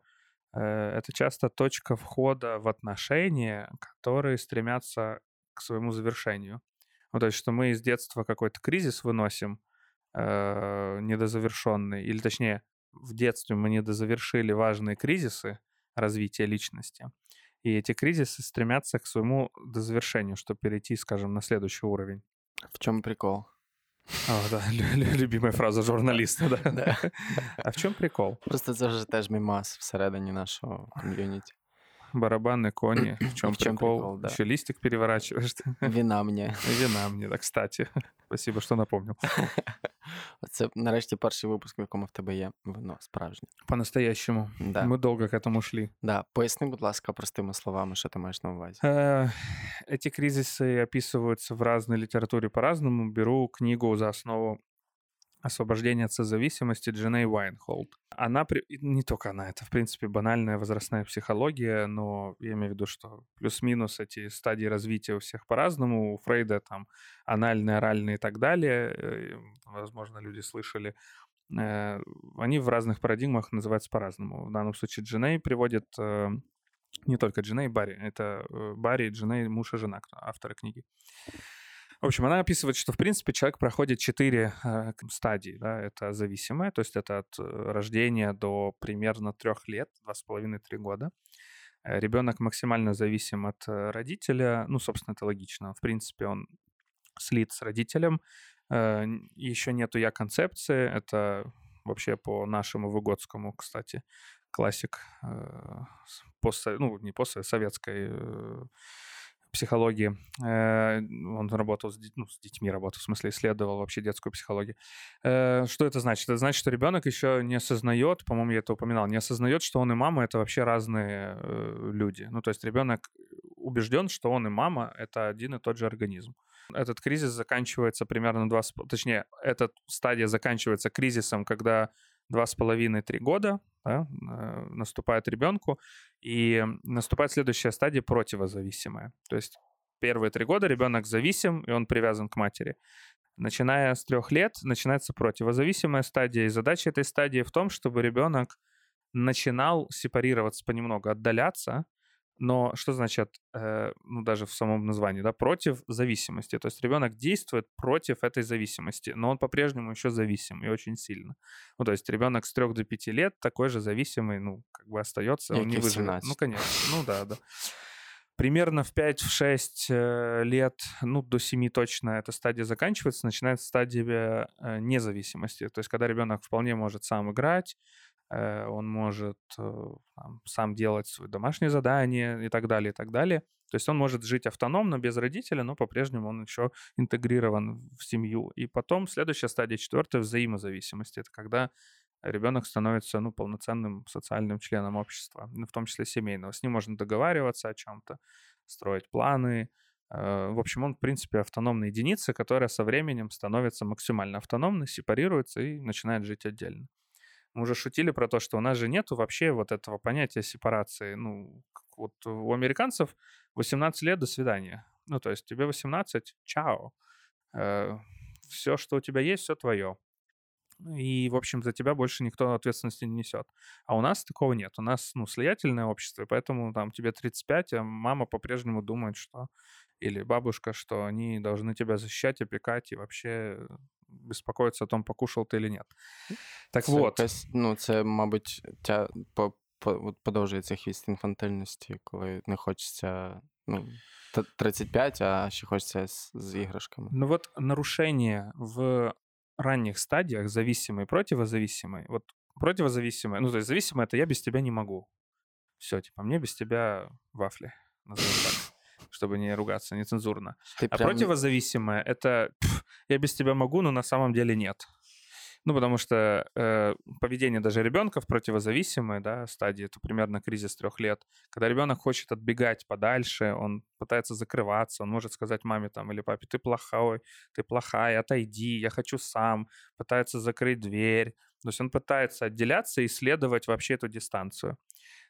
S2: э, это часто точка входа в отношения, которые стремятся к своему завершению. Ну, то есть, что мы из детства какой-то кризис выносим э, недозавершенный, или точнее, в детстве мы недозавершили важные кризисы развития личности, и эти кризисы стремятся к своему дозавершению, чтобы перейти, скажем, на следующий уровень.
S1: В чем прикол?
S2: О, да, любимая фраза журналиста, да. да. А в чем прикол?
S1: Просто це вже теж мімас всередині нашого ком'юніті.
S2: барабаны, кони. В чем,
S1: В чём
S2: прикол?
S1: прикол, да.
S2: Еще листик переворачиваешь.
S1: Віна мені.
S2: Вина мне, да, кстати. Спасибо, что напомнил.
S1: Це нарешті перший випуск, в якому в тебе є вино справжнє.
S2: По-настоящему.
S1: Да.
S2: Мы долго к этому шли.
S1: Да. Поясни, будь ласка, простими словами, що ти маєш на увазі.
S2: Э, Эти кризисы описываются в разной литературе по-разному. Беру книгу за основу «Освобождение от созависимости» Дженей Уайнхолд. Она, при- не только она, это, в принципе, банальная возрастная психология, но я имею в виду, что плюс-минус эти стадии развития у всех по-разному. У Фрейда там анальные, оральные и так далее. Э, Возможно, люди слышали. Э, Они в разных парадигмах называются по-разному. В данном случае Дженей приводит э, не только Дженей, Барри. Это Барри, Дженей, муж и жена, авторы книги. В общем, она описывает, что, в принципе, человек проходит четыре э, стадии. Да? Это зависимое, то есть это от э, рождения до примерно трех лет, два с половиной, три года. Э, Ребенок максимально зависим от э, родителя. Ну, собственно, это логично. В принципе, он слит с родителем. Э, Еще нету я-концепции. Это вообще по нашему Выгодскому, кстати, классик э, с- постсо- ну, не после советской э, психологии. Э, Он работал с, ну, с детьми, работал, в смысле, исследовал вообще детскую психологию. Э, Что это значит? Это значит, что ребенок еще не осознает, по-моему, я это упоминал, не осознает, что он и мама это вообще разные э, люди. Ну, то есть ребенок убежден, что он и мама это один и тот же организм. Этот кризис заканчивается примерно два, точнее, эта стадия заканчивается кризисом, когда два с половиной-три года да, э, наступает ребенку, и наступает следующая стадия противозависимая. То есть первые три года ребенок зависим, и он привязан к матери. Начиная с трех лет начинается противозависимая стадия, и задача этой стадии в том, чтобы ребенок начинал сепарироваться понемногу, отдаляться, но что значит, э, ну даже в самом названии, да, против зависимости. То есть ребенок действует против этой зависимости, но он по-прежнему еще зависим и очень сильно. Ну то есть ребенок с 3 до 5 лет такой же зависимый, ну как бы остается, он
S1: Як
S2: не выживет.
S1: 17.
S2: Ну конечно, ну да, да. Примерно в 5-6 э, лет, ну, до 7 точно эта стадия заканчивается, начинается стадия э, независимости. То есть, когда ребенок вполне может сам играть, он может э, там, сам делать свои домашние задания и так далее, и так далее. То есть он может жить автономно, без родителя, но по-прежнему он еще интегрирован в семью. И потом следующая стадия, четвертая, взаимозависимости. Это когда ребенок становится ну, полноценным социальным членом общества, ну, в том числе семейного. С ним можно договариваться о чем-то, строить планы. Э, В общем, он, в принципе, автономная единица, которая со временем становится максимально автономной, сепарируется и начинает жить отдельно. Мы уже шутили про то, что у нас же нету вообще вот этого понятия сепарации. Ну, вот у американцев 18 лет, до свидания. Ну, то есть тебе 18, чао. все, что у тебя есть, все твое. И, в общем, за тебя больше никто ответственности не несет. А у нас такого нет. У нас, ну, слиятельное общество, поэтому там тебе 35, а мама по-прежнему думает, что... Или бабушка, что они должны тебя защищать, опекать и вообще беспокоиться о том, покушал ты или нет. Так
S1: Це
S2: вот.
S1: якась, ну, це, мабуть, тя, по, по, от подовжується хвіст інфантильності, коли не хочеться ну, т- 35, а ще хочеться з, з іграшками.
S2: Ну вот нарушение в ранних стадиях, зависимый и противозависимый, вот противозависимое, ну то есть зависимое это я без тебя не могу. Все, типа, мне без тебя вафли, назовем так, чтобы не ругаться нецензурно.
S1: Ти
S2: А
S1: прям...
S2: противозависимое это пф, я без тебя могу, но на самом деле нет. Ну, потому что э, поведение даже ребенка в противозависимой да, стадии, это примерно кризис трех лет, когда ребенок хочет отбегать подальше, он пытается закрываться, он может сказать маме там или папе, ты плохой, ты плохая, отойди, я хочу сам, пытается закрыть дверь. То есть он пытается отделяться и исследовать вообще эту дистанцию.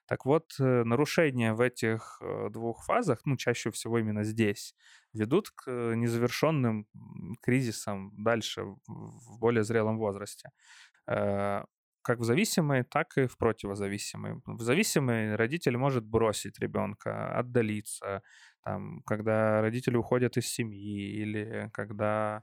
S2: Так вот, э, нарушения в этих э, двух фазах, ну, чаще всего именно здесь, ведут к э, незавершенным кризисам дальше, в- более зрелом возрасте. Как в зависимой, так и в противозависимой. В зависимой родитель может бросить ребенка, отдалиться, там, когда родители уходят из семьи или когда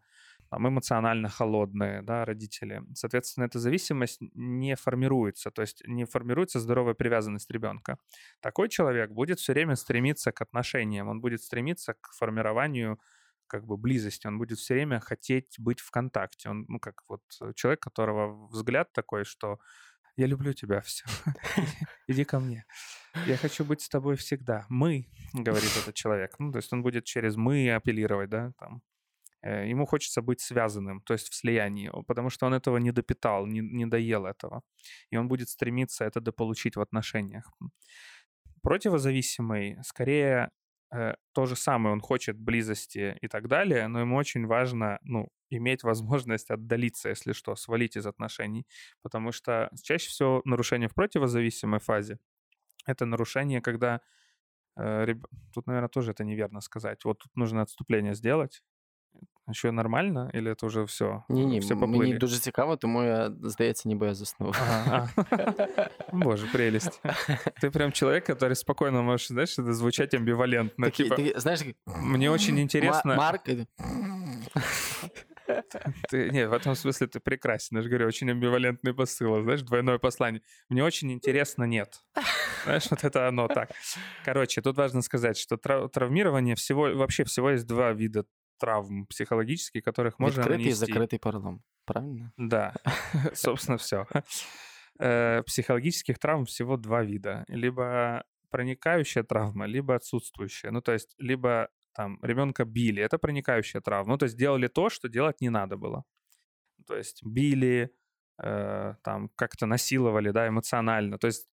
S2: там, эмоционально холодные да, родители. Соответственно, эта зависимость не формируется, то есть не формируется здоровая привязанность ребенка. Такой человек будет все время стремиться к отношениям, он будет стремиться к формированию как бы близости, он будет все время хотеть быть в контакте. Он, ну, как вот человек, которого взгляд такой, что я люблю тебя, все, иди ко мне. Я хочу быть с тобой всегда. Мы, говорит этот человек. Ну, то есть он будет через мы апеллировать, да, там. Э, ему хочется быть связанным, то есть в слиянии, потому что он этого не допитал, не, не доел этого. И он будет стремиться это дополучить в отношениях. Противозависимый скорее э, то же самое, он хочет близости и так далее, но ему очень важно, ну, иметь возможность отдалиться, если что, свалить из отношений, потому что чаще всего нарушение в противозависимой фазе — это нарушение, когда э, Тут, наверное, тоже это неверно сказать. Вот тут нужно отступление сделать. Ще нормально, или це вже все?
S1: Ні, ні,
S2: все
S1: мені дуже цікаво, тому я, здається, ніби я заснув. Ага,
S2: Боже, прелесть. Ты прям человек, который спокойно можешь, знаешь, это звучать амбивалентно.
S1: Такий,
S2: типа,
S1: ти, знаєш,
S2: мне очень интересно...
S1: Марк...
S2: Ты, нет, в этом смысле ты прекрасен. Я же говорю, очень амбивалентный посыл, знаешь, двойное послание. Мне очень интересно нет. Знаешь, вот это оно так. Короче, тут важно сказать, что травмирование всего, вообще всего есть два вида травм психологических, которых можно
S1: Открытый
S2: нанести.
S1: и закрытый поролом, правильно?
S2: Да, собственно, все. Э, психологических травм всего два вида. Либо проникающая травма, либо отсутствующая. Ну, то есть, либо там ребенка били, это проникающая травма. Ну, то есть делали то, что делать не надо было. То есть били, э, там как-то насиловали, да, эмоционально. То есть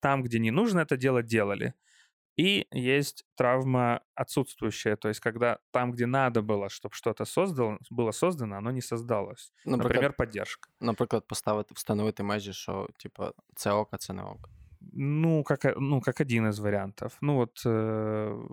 S2: там, где не нужно это делать, делали. И есть травма отсутствующая, то есть когда там, где надо было, чтобы что-то создало, было создано, оно не создалось. Наприклад, Например, поддержка.
S1: Наприклад, поставити, встановити межі, що типа це ок, а це не ок.
S2: Ну, как, ну, как один из вариантов. Ну вот, э,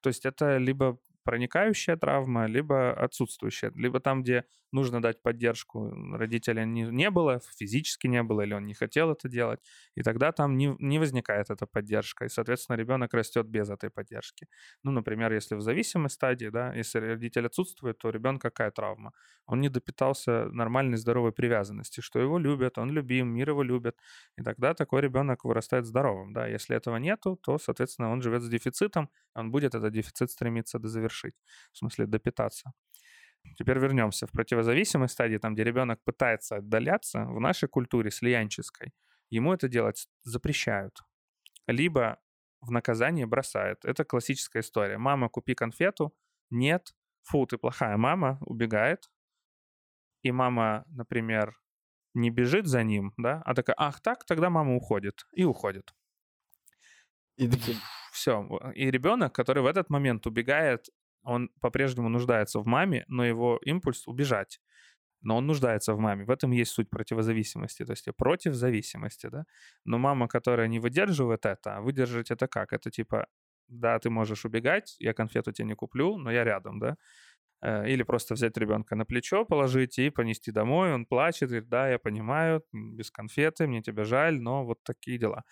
S2: то есть это либо проникающая травма, либо отсутствующая. Либо там, где нужно дать поддержку, родителя не, не было, физически не было, или он не хотел это делать, и тогда там не, не возникает эта поддержка, и, соответственно, ребенок растет без этой поддержки. Ну, например, если в зависимой стадии, да, если родитель отсутствует, то ребенка какая травма? Он не допитался нормальной здоровой привязанности, что его любят, он любим, мир его любит, и тогда такой ребенок вырастает здоровым, да. Если этого нету, то, соответственно, он живет с дефицитом, он будет этот дефицит стремиться дозавершить, в смысле допитаться. Теперь вернемся в противозависимой стадии, там, где ребенок пытается отдаляться, в нашей культуре слиянческой, ему это делать запрещают. Либо в наказание бросают. Это классическая история. Мама, купи конфету. Нет. Фу, ты плохая мама. Убегает. И мама, например, не бежит за ним, да, а такая, ах так, тогда мама уходит. И уходит. И такие... Все. И ребенок, который в этот момент убегает он по-прежнему нуждается в маме, но его импульс убежать. Но он нуждается в маме. В этом есть суть противозависимости. То есть я против зависимости, да. Но мама, которая не выдерживает это, а выдержать это как? Это типа, да, ты можешь убегать, я конфету тебе не куплю, но я рядом, да. Э, или просто взять ребенка на плечо, положить и понести домой. Он плачет, говорит, да, я понимаю, без конфеты, мне тебя жаль, но вот такие дела.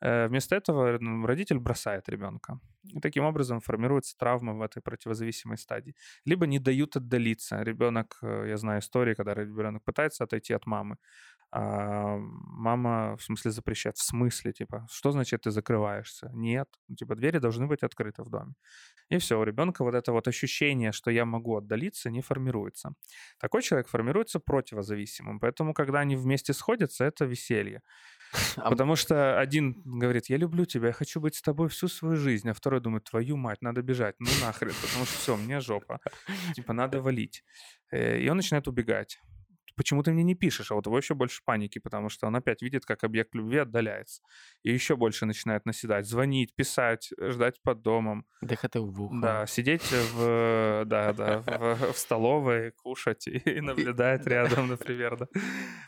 S2: Э, вместо этого родитель бросает ребенка. И таким образом формируется травма в этой противозависимой стадии. Либо не дают отдалиться. Ребенок, э, я знаю истории, когда ребенок пытается отойти от мамы, а мама, в смысле, запрещает. В смысле, типа, что значит ты закрываешься? Нет. Ну, типа, двери должны быть открыты в доме. И все, у ребенка вот это вот ощущение, что я могу отдалиться, не формируется. Такой человек формируется противозависимым. Поэтому, когда они вместе сходятся, это веселье. Потому что один говорит, я люблю тебя, я хочу быть с тобой всю свою жизнь, а второй думает, твою мать, надо бежать, ну нахрен, потому что все, мне жопа, типа надо валить. Э, и он начинает убегать почему ты мне не пишешь? А вот его еще больше паники, потому что он опять видит, как объект любви отдаляется. И еще больше начинает наседать, звонить, писать, ждать под домом.
S1: Дыхать в ухо.
S2: Да, сидеть в, да, да, в, в столовой, кушать и наблюдать рядом, например.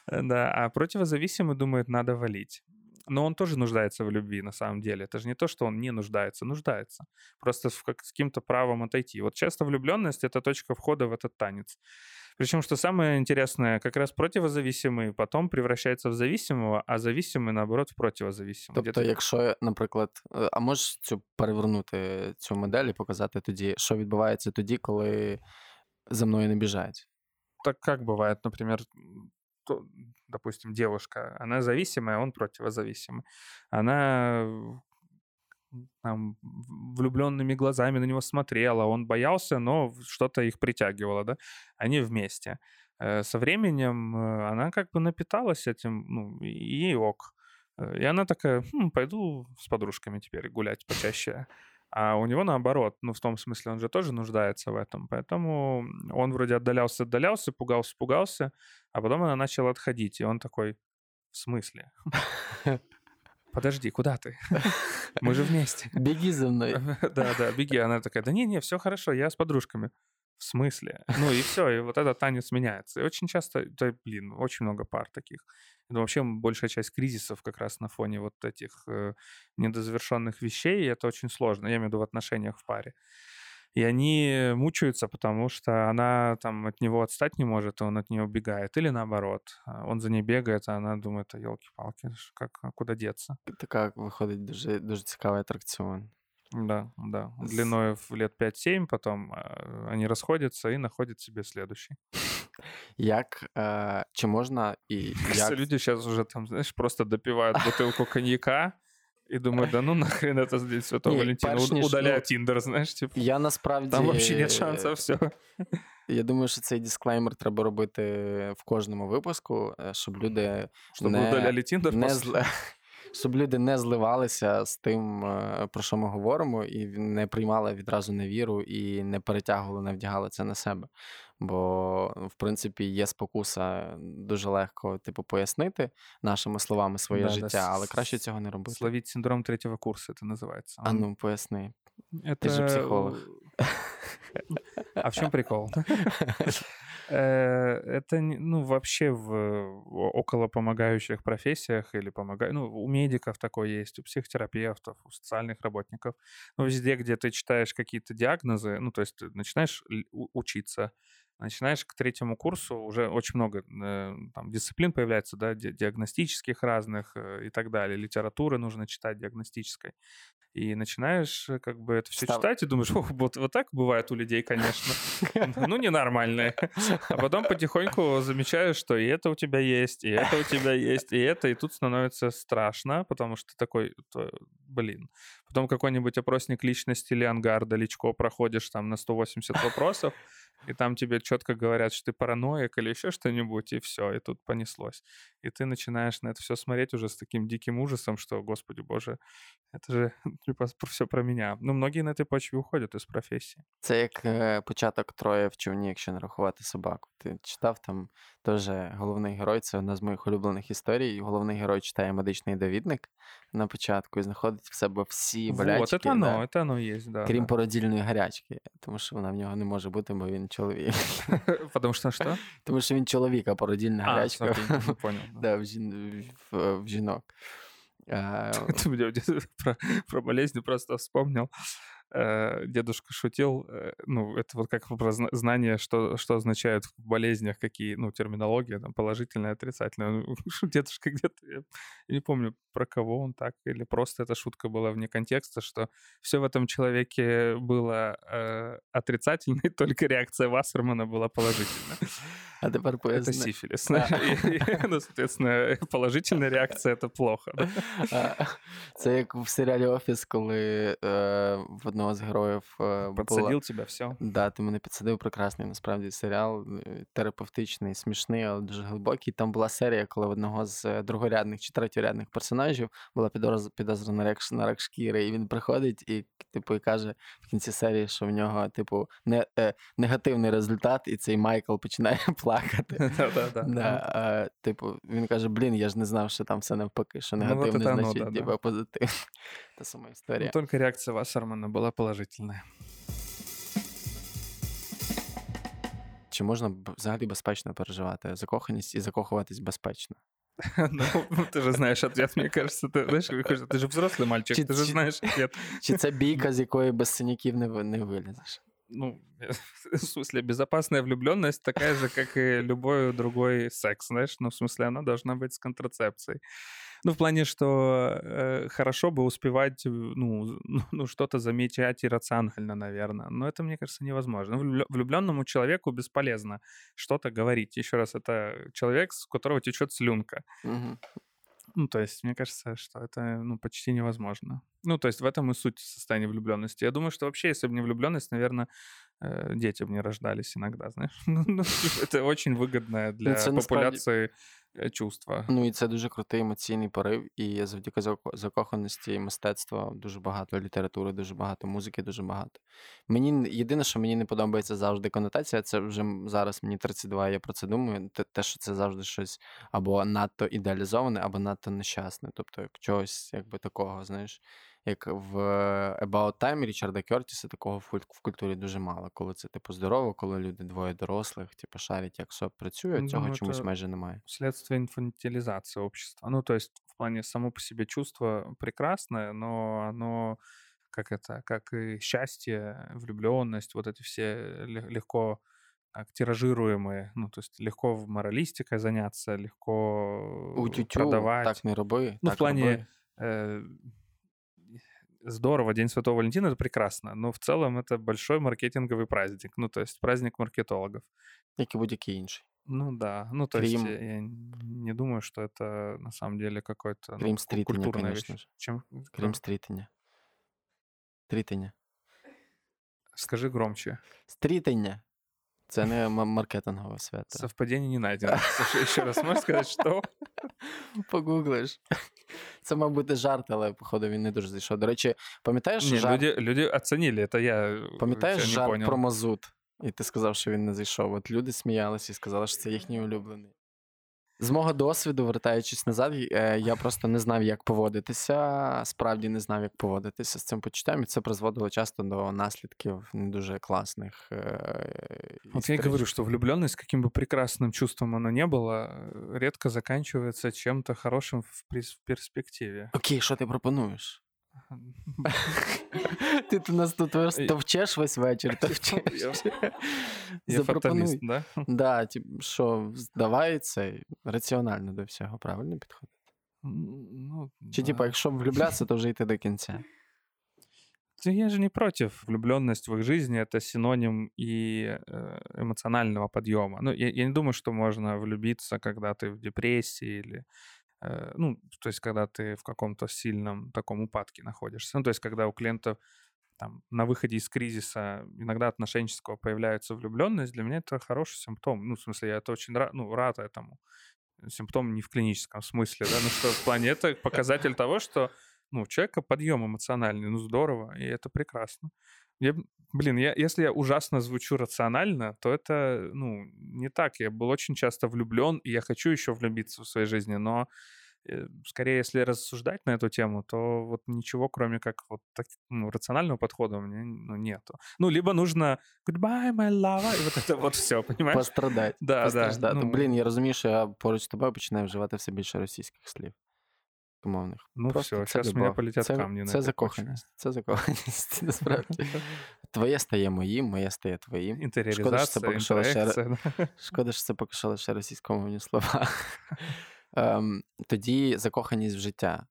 S2: Да. да. А противозависимый думает, надо валить Но он тоже нуждается в любви, на самом деле. Это же не то, что он не нуждается, нуждается. Просто с каким-то правом отойти. Вот часто влюбленность — это точка входа в этот танец. Причем, что самое интересное, как раз противозависимый потом превращается в зависимого, а зависимий, наоборот, в противозависимого.
S1: Тобто, якщо, наприклад, а можеш цю перевернути цю модель і показати тоді, що відбувається тоді, коли за мною не біжать?
S2: Так как бывает, например, то, допустим, девушка, она зависимая, он противозависимый. Она там, влюбленными глазами на него смотрела, он боялся, но что-то их притягивало, да, они вместе. Э, со временем э, она как бы напиталась этим, ну, ей ок. Э, и она такая, хм, пойду с подружками теперь гулять почаще. А у него наоборот, ну, в том смысле, он же тоже нуждается в этом. Поэтому он вроде отдалялся, отдалялся, пугался, пугался, а потом она начала отходить. И он такой, в смысле? Подожди, куда ты? Мы же вместе.
S1: Беги за мной.
S2: Да, да, беги. Она такая, да не, не, все хорошо, я с подружками. В смысле? Ну и все, и вот этот танец меняется. И очень часто, да, блин, очень много пар таких. Ну, вообще большая часть кризисов как раз на фоне вот этих э, недозавершенных вещей, и это очень сложно, я имею в виду в отношениях в паре. И они мучаются, потому что она там от него отстать не может, он от нее убегает. Или наоборот, а, он за ней бегает, а она думает, а елки-палки, как, а куда деться?
S1: Это как виходить дуже, дуже цікавий аттракціон.
S2: Да, да. Длиной в лет 5-7, потом э, они расходятся и находят себе следующий.
S1: Як, э, чи можна і як...
S2: люди сейчас уже там, знаешь, просто допивают бутылку коньяка и думают, да ну нахрен это здесь Святого Валентина, ніж, удаляю ну, Тіндер, знаєш, типу.
S1: Я насправді...
S2: Там взагалі нет шансу, все.
S1: Я думаю, що цей дисклеймер треба робити в кожному випуску, щоб люди
S2: Щоб не, удаляли Тіндер
S1: не, зл щоб люди не зливалися з тим, е, про що ми говоримо, і не приймали відразу невіру і не перетягували, не вдягали це на себе. Бо, в принципі, є спокуса дуже легко, типу, пояснити нашими словами своє да, життя, да. але краще цього не робити.
S2: Словіть синдром третього курсу, це називається.
S1: А ну, поясни. Это... Ти же психолог.
S2: А в чем прикол? Э, это, ну, вообще в около помогающих профессиях или помогаю, ну, у медиков такое есть, у психотерапевтов, у социальных работников, ну, везде, где ты читаешь какие-то диагнозы, ну, то есть ты начинаешь учиться, начинаешь к третьему курсу, уже очень много э, там, дисциплин появляется, да, диагностических разных э, и так далее, литературы нужно читать диагностической. И начинаешь как бы это все Став... читать и думаешь, вот, вот так бывает у людей, конечно. Ну, ненормальные. А потом потихоньку замечаешь, что и это у тебя есть, и это у тебя есть, и это, и тут становится страшно, потому что такой, блин. Потом какой-нибудь опросник личности или Ангарда, Личко проходишь там на 180 вопросов, и там тебе четко говорят, что ты параноик или еще что-нибудь, и все, и тут понеслось. И ты начинаешь на это все смотреть уже с таким диким ужасом, что, господи боже, это же все про меня. Ну, многие на этой почве уходят из профессии.
S1: Це як початок троє в човні, якщо не рахувати собаку. Ти читав там теж головний герой, це одна з моїх улюблених історій. Головний герой читає медичний довідник на початку і знаходить в себе всі болячки. Вот,
S2: это оно, да, это оно есть, да.
S1: Крім
S2: да.
S1: породільної гарячки, тому що вона в нього не може бути, бо він чоловік.
S2: Потому що що?
S1: Тому що він чоловік, а породільна гарячка
S2: понял,
S1: да, в, в, в жінок.
S2: Ты про, про болезни просто вспомнил. Э, дедушка шутил, э, ну, это вот как про знание, что, что означают в болезнях, какие, ну, терминология, там, положительная, отрицательная. Ну, дедушка где-то, я не помню, про кого он так, или просто эта шутка была вне контекста, что все в этом человеке было э, отрицательной, только реакция Вассермана была положительная.
S1: А тепер поясни.
S2: Это сифилис. Ну, соответственно, положительная реакция — это плохо.
S1: Це як в серіалі Офіс, коли в одного з героїв
S2: Подсадил тебя, все.
S1: Да, ти мене підсадив прекрасний, насправді, серіал терапевтичний, смішний, але дуже глибокий. Там була серія, коли в одного з другорядних чи третьорядних персонажів була підозра на рак шкіри, і він приходить і, типу, і каже в кінці серії, що в нього, типу, негативний результат, і цей Майкл починає плакати. Да, Типу, він каже: блін, я ж не знав, що там все навпаки, що негативне ну, значить оно, типу, позитивне. Та сама історія.
S2: Ну, Тільки реакція Вассермана була положительна.
S1: Чи можна взагалі безпечно переживати закоханість і закохуватись безпечно?
S2: Ну, ти ж знаєш ответ, мені кажется, ти, знаєш, ти ж взрослий мальчик, ти ж знаєш ответ.
S1: Чи це бійка, з якої без синяків не, не вилізеш?
S2: ну, в смысле, безопасная влюбленность такая же, как и любой другой секс, знаешь, ну, в смысле, она должна быть с контрацепцией. Ну, в плане, что э, хорошо бы успевать, ну, ну, что-то замечать иррационально, наверное. Но это, мне кажется, невозможно. Влюбленному человеку бесполезно что-то говорить. Еще раз, это человек, с которого течет слюнка.
S1: Угу.
S2: Ну, то есть, мне кажется, что это ну, почти невозможно. Ну, то есть, в этом и суть состояния влюбленности. Я думаю, что вообще, если бы не влюбленность, наверное, э, дети бы не рождались иногда, знаешь. Ну, ну, типа, это очень выгодное для популяции э, чувство.
S1: Ну і це дуже крутий емоційний порив, і завдяки закоханості мистецтва дуже багато літератури, дуже багато музики, дуже багато. Мені єдине, що мені не подобається завжди конотація, це вже зараз мені 32, я про це думаю. Те, що це завжди щось або надто ідеалізоване, або надто нещасне. Тобто як чогось якби такого, знаєш. Як в About Time Річарда Кертіса такого в куль- в культурі дуже мало. Коли це типу здорово, коли люди двоє дорослих, типу шарять, як СОП працює,
S2: Ну,
S1: цього
S2: думаю,
S1: чомусь
S2: це-
S1: майже немає.
S2: Следствие инфантилизации общества. Ну, то есть в плане само по себе чувство прекрасное, но оно как это, как и счастье, влюбленность, вот эти все ле- легко так, тиражируемые, ну, то есть легко в моралистикой заняться, легко
S1: У тютю
S2: продавать.
S1: так не роби.
S2: Ну, в
S1: так
S2: плане
S1: роби.
S2: э, здорово, День Святого Валентина это прекрасно, но в целом это большой маркетинговый праздник, ну, то есть праздник маркетологов.
S1: як і будь-який інший.
S2: Ну да, ну то
S1: Крім-
S2: есть я я не думаю, что это на самом деле какой-то ну,
S1: Крім
S2: ку-
S1: стрітення,
S2: культурная
S1: конечно
S2: вещь.
S1: ж.
S2: Чем?
S1: Крім стрітення. Стрітення.
S2: Скажи громче.
S1: Стрітення. Це не м- маркетингове свято.
S2: Совпадение не найдено. Слушай, еще раз можешь сказать, что?
S1: Погуглиш. Це, мав бути жарт, але походу він не дуже зайшов. До речі, пам'ятаєш
S2: Не,
S1: жарт,
S2: люди, люди оценили, это я э,
S1: пам'ятаєш
S2: всё не
S1: жарт
S2: понял.
S1: про мазут? І ти сказав, що він не зайшов. От люди сміялися і сказали, що це їхній улюблений. З мого досвіду, вертаючись назад, е, я просто не знав, як поводитися. Справді не знав, як поводитися з цим почуттям, і це призводило часто до наслідків не дуже класних. е,
S2: Вот я и
S1: історичних.
S2: говорю, что влюбленность, каким бы прекрасным чувством оно не было, э, редко заканчивается чем-то хорошим в прес- в перспективе.
S1: Окей, що ти пропонуєш? Ти тут нас тут весь
S2: Ей.
S1: товчеш весь вечір, товчеш.
S2: Я фаталист,
S1: Запропонуй.
S2: да?
S1: Да, тип, що здавай це раціонально до всього, правильно підходить?
S2: М, Ну,
S1: Чи
S2: да.
S1: типа, якщо влюблятися, то вже йти до кінця.
S2: Да Я же не против. Влюбленность в их жизни это синоним и э, эмоционального подъема. Ну, я, я не думаю, что можно влюбиться, когда ты в депрессии или э, ну, то есть, когда ты в каком-то сильном таком упадке находишься. Ну, то есть, когда у клиентов там, на выходе из кризиса иногда отношенческого появляется влюбленность, для меня это хороший симптом. Ну, в смысле, я это очень рад, ну, рад этому. Симптом не в клиническом смысле, да, ну что в плане это показатель того, что ну, у человека подъем эмоциональный, ну здорово, и это прекрасно. Я, б- блин, я, если я ужасно звучу рационально, то это, ну, не так. Я был очень часто влюблен, и я хочу еще влюбиться в своей жизни, но э, скорее, если рассуждать на эту тему, то вот ничего, кроме как вот так, ну, рационального подхода у меня ну, нету. Ну, либо нужно goodbye, my love, и вот это вот все, понимаешь?
S1: Пострадати.
S2: Да, да.
S1: постраждати.
S2: ну,
S1: Блін, я розумію, що я поруч з тобою починаю вживати все більше російських слів. Мовних.
S2: Ну
S1: Просто
S2: все,
S1: це
S2: сейчас меня
S1: любов.
S2: полетят
S1: це,
S2: камни на
S1: Це
S2: этой
S1: закоханість. Це закоханість, насправді. Твоє стає моїм, моє стає твоїм. Шкода, що це
S2: Интериоризация,
S1: поки що лише
S2: интеракция. да.
S1: Шкода, що це поки що лише російськомовні слова. Ем, тоді закоханість в життя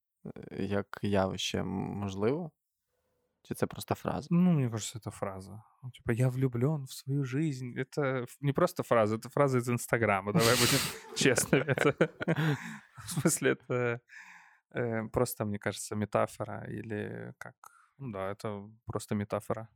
S1: е, як явище м- можливо? Чи це просто фраза?
S2: Ну, мне кажется, это фраза. Ну, Типа, я влюблен в свою жизнь. Это ф- не просто фраза, это фраза из Инстаграма. Давай будем честными. Это- В смысле, это э, просто, мне кажется, метафора или как... Ну да, это просто метафора.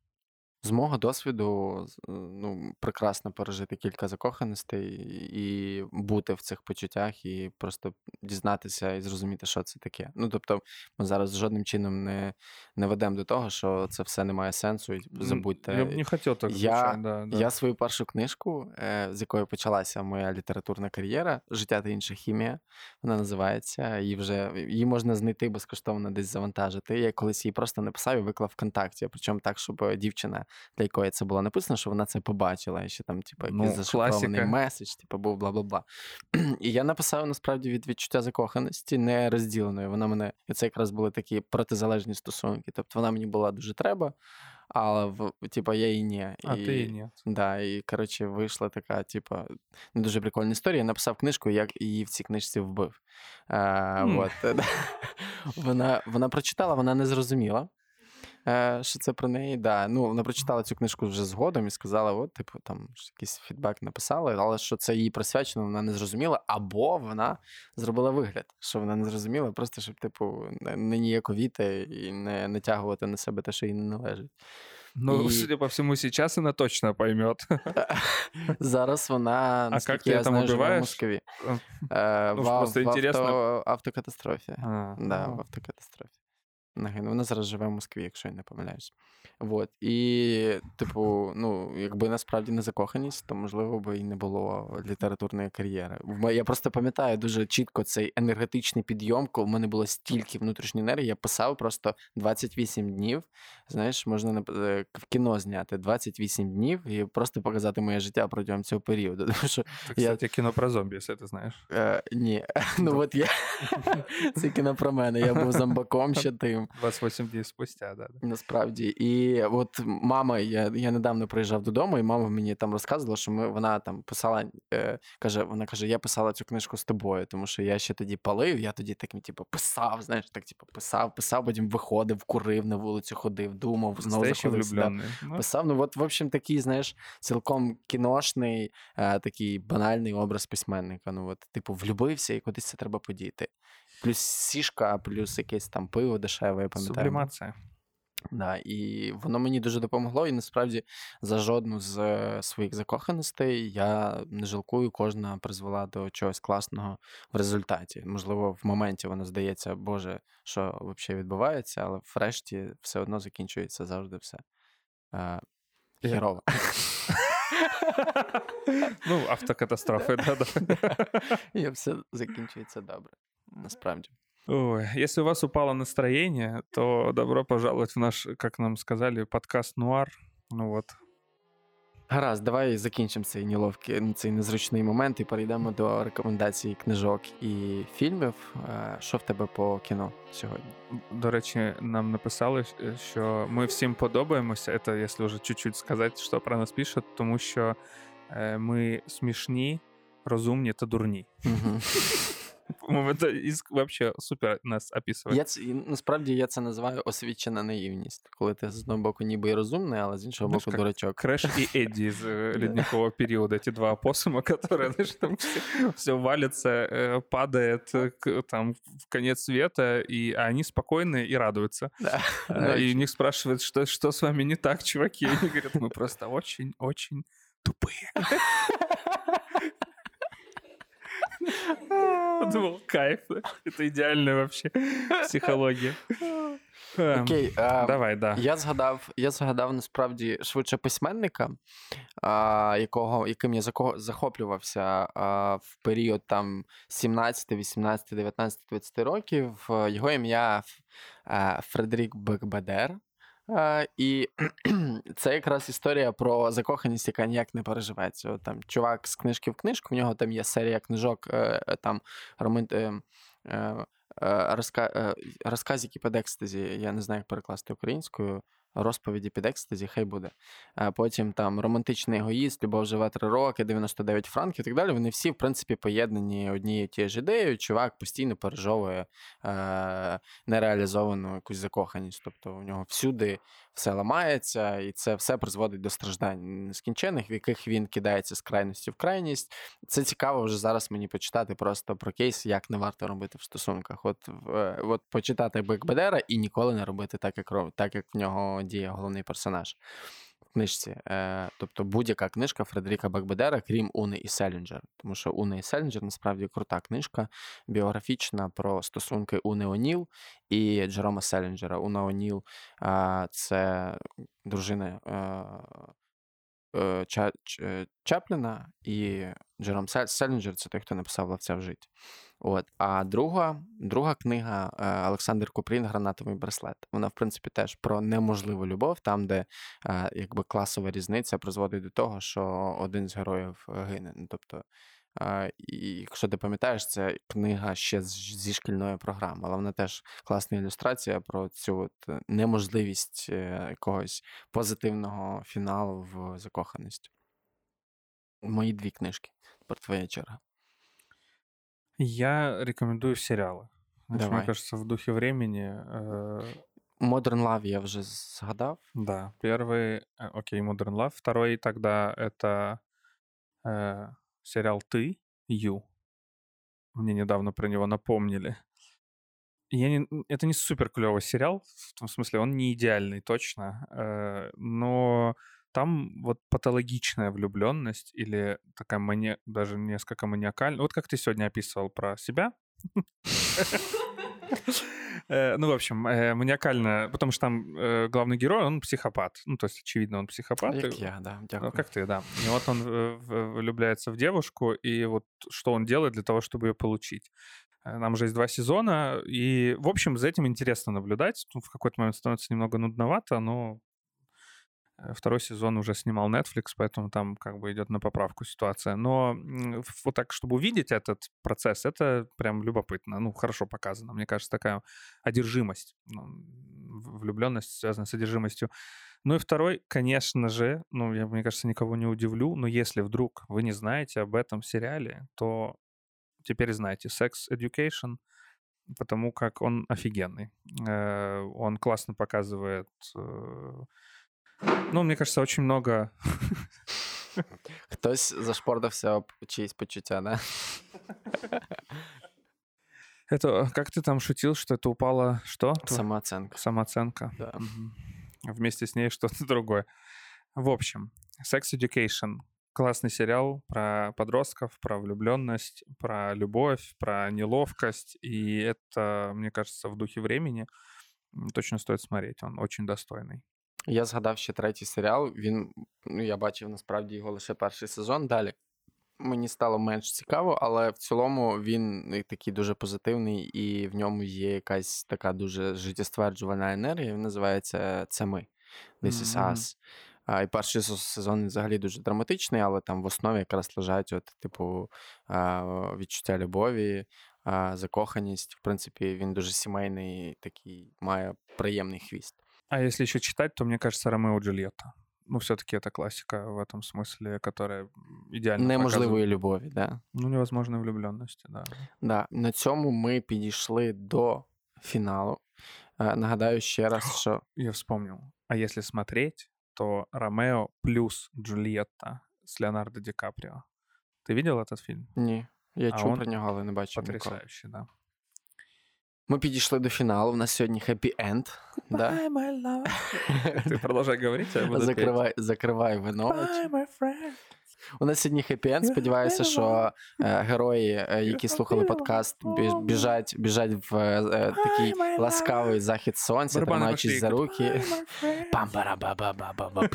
S1: З мого досвіду, е, ну, прекрасно пережити кілька закоханостей і бути в цих почуттях, і просто дізнатися і зрозуміти, що це таке. Ну, тобто, ми зараз жодним чином не, не ведемо до того, що це все не має сенсу, і забудьте.
S2: Я бы не хотел так
S1: Я-
S2: да. да.
S1: Я свою першу книжку, е, з якої почалася моя літературна кар'єра Життя та інша хімія. Вона називається. Її вже її можна знайти безкоштовно десь завантажити. Я колись її просто написав і виклав ВКонтакті. Причому так, щоб дівчина, для якої це було написано, що вона це побачила, і ще там, типу, якийсь
S2: Ну,
S1: зашифрований меседж, типу, був бла бла бла. І я написав насправді від відчуття закоханості не розділеної. Вона мене, і це якраз були такі протизалежні стосунки. Тобто вона мені була дуже треба, але типу, я їй ні.
S2: А ты и нет.
S1: Да, і коротше, вийшла така, типа, не дуже прикольна історія. Я написав книжку, як її в цій книжці вбив. А,
S2: Мгм.
S1: от, е, вона, вона прочитала, вона не зрозуміла. Е, Що це про неї? Да. Ну, вона прочитала цю книжку вже згодом і сказала: от, типу, там якийсь фідбек написала, але що це їй присвячено, вона не зрозуміла, або вона зробила вигляд, що вона не зрозуміла, просто щоб, типу, не, ніяковіти і не натягувати на себе те, що їй не належить.
S2: Ну,
S1: І-
S2: судя по всему, сейчас она точно поймет.
S1: Зараз вона, наскільки
S2: ти
S1: я
S2: там
S1: знаю, в? Москві.
S2: Е,
S1: Е,
S2: ну,
S1: в,
S2: просто
S1: в
S2: інтересно.
S1: авто, автокатастрофі.
S2: А,
S1: Да,
S2: ну,
S1: в автокатастрофі. Нагинув. Вона зараз живе в Москві, якщо я не помиляюсь. Вот. І, типу, ну, якби насправді не закоханість, то можливо би і не було літературної кар'єри. Я просто пам'ятаю дуже чітко цей енергетичний підйом, коли в мене було стільки внутрішньої енергії. Я писав просто 28 днів. Знаєш, можна е, в кіно зняти 28 днів і просто показати моє життя протягом цього періоду. Тому що Я-
S2: кстати, кино про зомби, если ты знаешь.
S1: Е, ні, ну от я це кіно про мене. Я був зомбаком ще тим.
S2: 28 дней спустя, да.
S1: Насправді, і от мама, я, я недавно приїжджав додому, і мама мені там розказувала, що ми вона там писала, е, каже, вона каже: я писала цю книжку з тобою, тому що я ще тоді палив, я тоді так, типу, писав, знаєш, так, типу, писав, писав, потім виходив, курив на вулицю, ходив, думав, знову заходив сюди.
S2: Ну,
S1: Писав, ну от, в общем, такий, знаєш, цілком кіношний, е, такий банальний образ письменника. Ну, от, типу, влюбився і кудись це треба подіти. Плюс сішка, плюс якесь там пиво дешеве, я пам'ятаю.
S2: Сублимация.
S1: Да, і воно мені дуже допомогло, і насправді за жодну з е, своїх закоханостей я не жалкую, кожна призвела до чогось класного в результаті. Можливо, в моменті воно здається, Боже, що взагалі відбувається, але врешті все одно закінчується завжди все. Е, Херово.
S2: Ну, автокатастрофы, да-да.
S1: І все закінчується добре. Насправді.
S2: Ой, если у вас упало настроение, то добро пожаловать в наш, как нам сказали, подкаст «Нуар». Ну вот,
S1: Гаразд, давай закінчимо цей неловкий, цей незручний момент і перейдемо до рекомендацій книжок і фільмів. Е, Що в тебе по кіно сьогодні?
S2: До речі, нам написали, е, що ми всім подобаємося. Це, якщо вже чуть-чуть сказати, що про нас пишуть, тому що е, ми смішні, розумні та дурні.
S1: Мгм.
S2: По-моєму, це із- вообще супер нас описує.
S1: Я це, і насправді я це називаю освічена наївність, коли ти з одного боку ніби і розумний, але з іншого
S2: Знаєш,
S1: боку
S2: як
S1: дурачок.
S2: Крэш и Эдди из э,
S1: Да.
S2: ледникового периода, эти два опоссума, которые, знаешь, там все, валится, э, падает э, к- там в конец света, и а они спокойные и радуются.
S1: Да.
S2: Э, И у них спрашивают, что, что с вами не так, чуваки? И они говорят, мы просто очень-очень тупые. Подумал, кайф. Это идеальная вообще психология.
S1: Окей,
S2: Давай, да.
S1: Я згадав, я згадав насправді швидше письменника, а, якого, яким я захоплювався а, в період там 17, 18, 19, 20 років. Його ім'я е, Фредерік Бекбедер. І це якраз історія про закоханість, яка ніяк не переживеться. От Там чувак з книжки в книжку, в нього там є серія книжок, е, е, там е, е, е, розка... е, розказики під екстазі, я не знаю, як перекласти українською. Розповіді під екстазі, хай буде. Потім там романтичний егоїст, любов живе три роки, 99 франків і так далі. Вони всі, в принципі, поєднані однією тією ж ідеєю. Чувак постійно пережовує е, нереалізовану якусь закоханість. Тобто у нього всюди все ламається, і це все призводить до страждань нескінчених, в яких він кидається з крайності в крайність. Це цікаво вже зараз мені почитати просто про кейс, як не варто робити в стосунках. От, в- е, от почитати Бекбедера і ніколи не робити так, як так, як в нього діє головний персонаж книжці. Е, тобто будь-яка книжка Фредеріка Бекбедера, крім Уни і Селінджер. Тому що Уни і Селінджер насправді крута книжка, біографічна про стосунки Уни Оніл і Джерома Селінджера. Уна Оніл е, це дружина. Е, е, Ча- е, Чапліна і Джером Сел- Селінджер це той, хто написав Ловця в житті. От. А друга, друга книга е, Олександр Купрін Гранатовий браслет. Вона, в принципі, теж про неможливу любов, там, де е, якби класова різниця призводить до того, що один з героїв е, гине. Ну, Тобто, і якщо ти пам'ятаєш, це книга ще зі шкільної програми, але вона теж класна ілюстрація про цю от неможливість якогось позитивного фіналу в закоханості. Мої дві книжки. Тепер твоя черга.
S2: Я рекомендую сериалы. Знаешь,
S1: Давай.
S2: мне кажется, в духе времени... э,
S1: Modern Love я вже згадав.
S2: да, первый, э, окей, Modern Love. Второй тогда это э, сериал «Ты», Ю. Мне недавно про него напомнили. Я не, это не супер клевый сериал, в том смысле, он не идеальный, точно, э, но там вот патологичная влюбленность или такая мани... даже несколько маниакальная. Вот как ты сегодня описывал про себя. Э, ну, в общем, э, маниакально, потому что там э, главный герой, он психопат. Ну, то есть, очевидно, он психопат.
S1: Как я, да,
S2: Ну, как ты, да. И вот он влюбляется в девушку, и вот что он делает для того, чтобы ее получить. Нам же есть два сезона, и, в общем, за этим интересно наблюдать. В какой-то момент становится немного нудновато, но второй сезон уже снимал Netflix, поэтому там как бы идет на поправку ситуация. Но вот так, чтобы увидеть этот процесс, это прям любопытно. Ну, хорошо показано. Мне кажется, такая одержимость, ну, влюбленность связана с одержимостью. Ну и второй, конечно же, ну, я, мне кажется, никого не удивлю, но если вдруг вы не знаете об этом сериале, то теперь знаете. Sex Education, потому как он офигенный. Э, он классно показывает э, ну, мне кажется, очень много.
S1: Хтось об чиїсь почуття, да?
S2: Это, как ты там шутил, что это упала что?
S1: Самооценка.
S2: Самооценка.
S1: Да.
S2: Вместе с ней что-то другое. В общем, Sex Education. Классный сериал про подростков, про влюбленность, про любовь, про неловкость. И это, мне кажется, в духе времени точно стоит смотреть. Он очень достойный.
S1: Я згадав ще третій серіал. Він, ну, я бачив насправді його лише перший сезон. Далі мені стало менш цікаво, але в цілому він такий дуже позитивний, і в ньому є якась така дуже життєстверджувальна енергія. Він називається Це ми. This is us. А, І перший сезон взагалі дуже драматичний, але там в основі якраз лежать от, типу, відчуття любові, закоханість. В принципі, він дуже сімейний, такий має приємний хвіст.
S2: А если еще читать, то, мне кажется, Ромео и Джульетта. Ну, все-таки это классика в этом смысле, которая идеально
S1: Неможливої любові, да.
S2: Ну, невозможної влюбленності, да.
S1: Да. На цьому ми підійшли до фіналу. Нагадаю ще раз, що.
S2: Я вспомнил. А если смотреть, то Ромео плюс Джульетта с Леонардо Ди Каприо. Ты видел этот фильм?
S1: Ні. Я а чув про нього, але не бачив.
S2: Потрясаючий, да.
S1: Ми підійшли до фіналу. У нас сьогодні хеппі енд. Да?
S2: my love. Ти продовжай говорити, я буду
S1: Закривай, закривай вино. У нас сьогодні хеппі енд. Сподіваюся, що е, герої, е, які слухали подкаст, біжать біжать в е, такий ласкавий захід сонця, тримаючись за руки. пам ба ба ба ба ба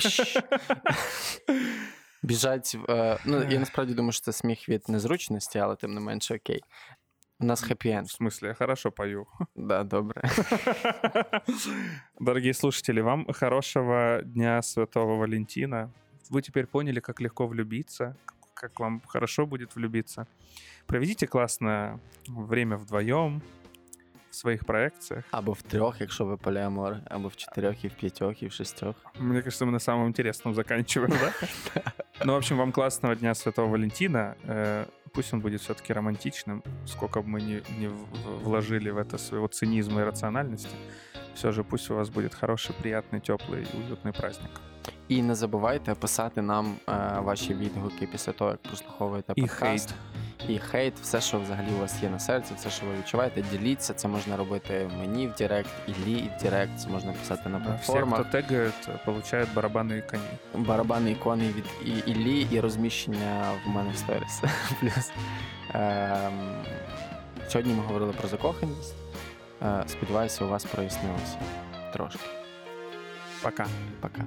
S1: Біжать. Е, ну, я насправді думаю, що це сміх від незручності, але тим не менше окей. У нас хэппи-энд.
S2: В смысле, я хорошо пою.
S1: Да, добре.
S2: Дорогие слушатели, вам хорошего Дня Святого Валентина. Вы теперь поняли, как легко влюбиться, как вам хорошо будет влюбиться. Проведите классное время вдвоем, в своих проекциях.
S1: Або в трех, якщо ви поліамор, або в чотирьох, і в п'ятьох, і в шестьох.
S2: Мне кажется, мы на самом интересном заканчиваем, да? Ну, в общем, вам классного Дня Святого Валентина. Э, пусть он будет все-таки романтичным, сколько бы мы ни, ни вложили в это своего цинизма и рациональности, все же пусть у вас будет хороший, приятный, теплый и уютный праздник.
S1: І не забувайте писати нам е, ваші відгуки після того, як прослуховуєте
S2: і подкаст. Хейт.
S1: І хейт, все, що взагалі у вас є на серці, все, що ви відчуваєте, діліться. Це можна робити мені в Директ, Іллі в Директ, це можна писати на платформах.
S2: Всі, хто тегає, получають барабани коні.
S1: Барабани і коні від Іллі і розміщення в мене в сторіс. Плюс. Ем, сьогодні ми говорили про закоханість. Е, сподіваюся, у вас прояснилося трошки.
S2: Пока.
S1: Пока.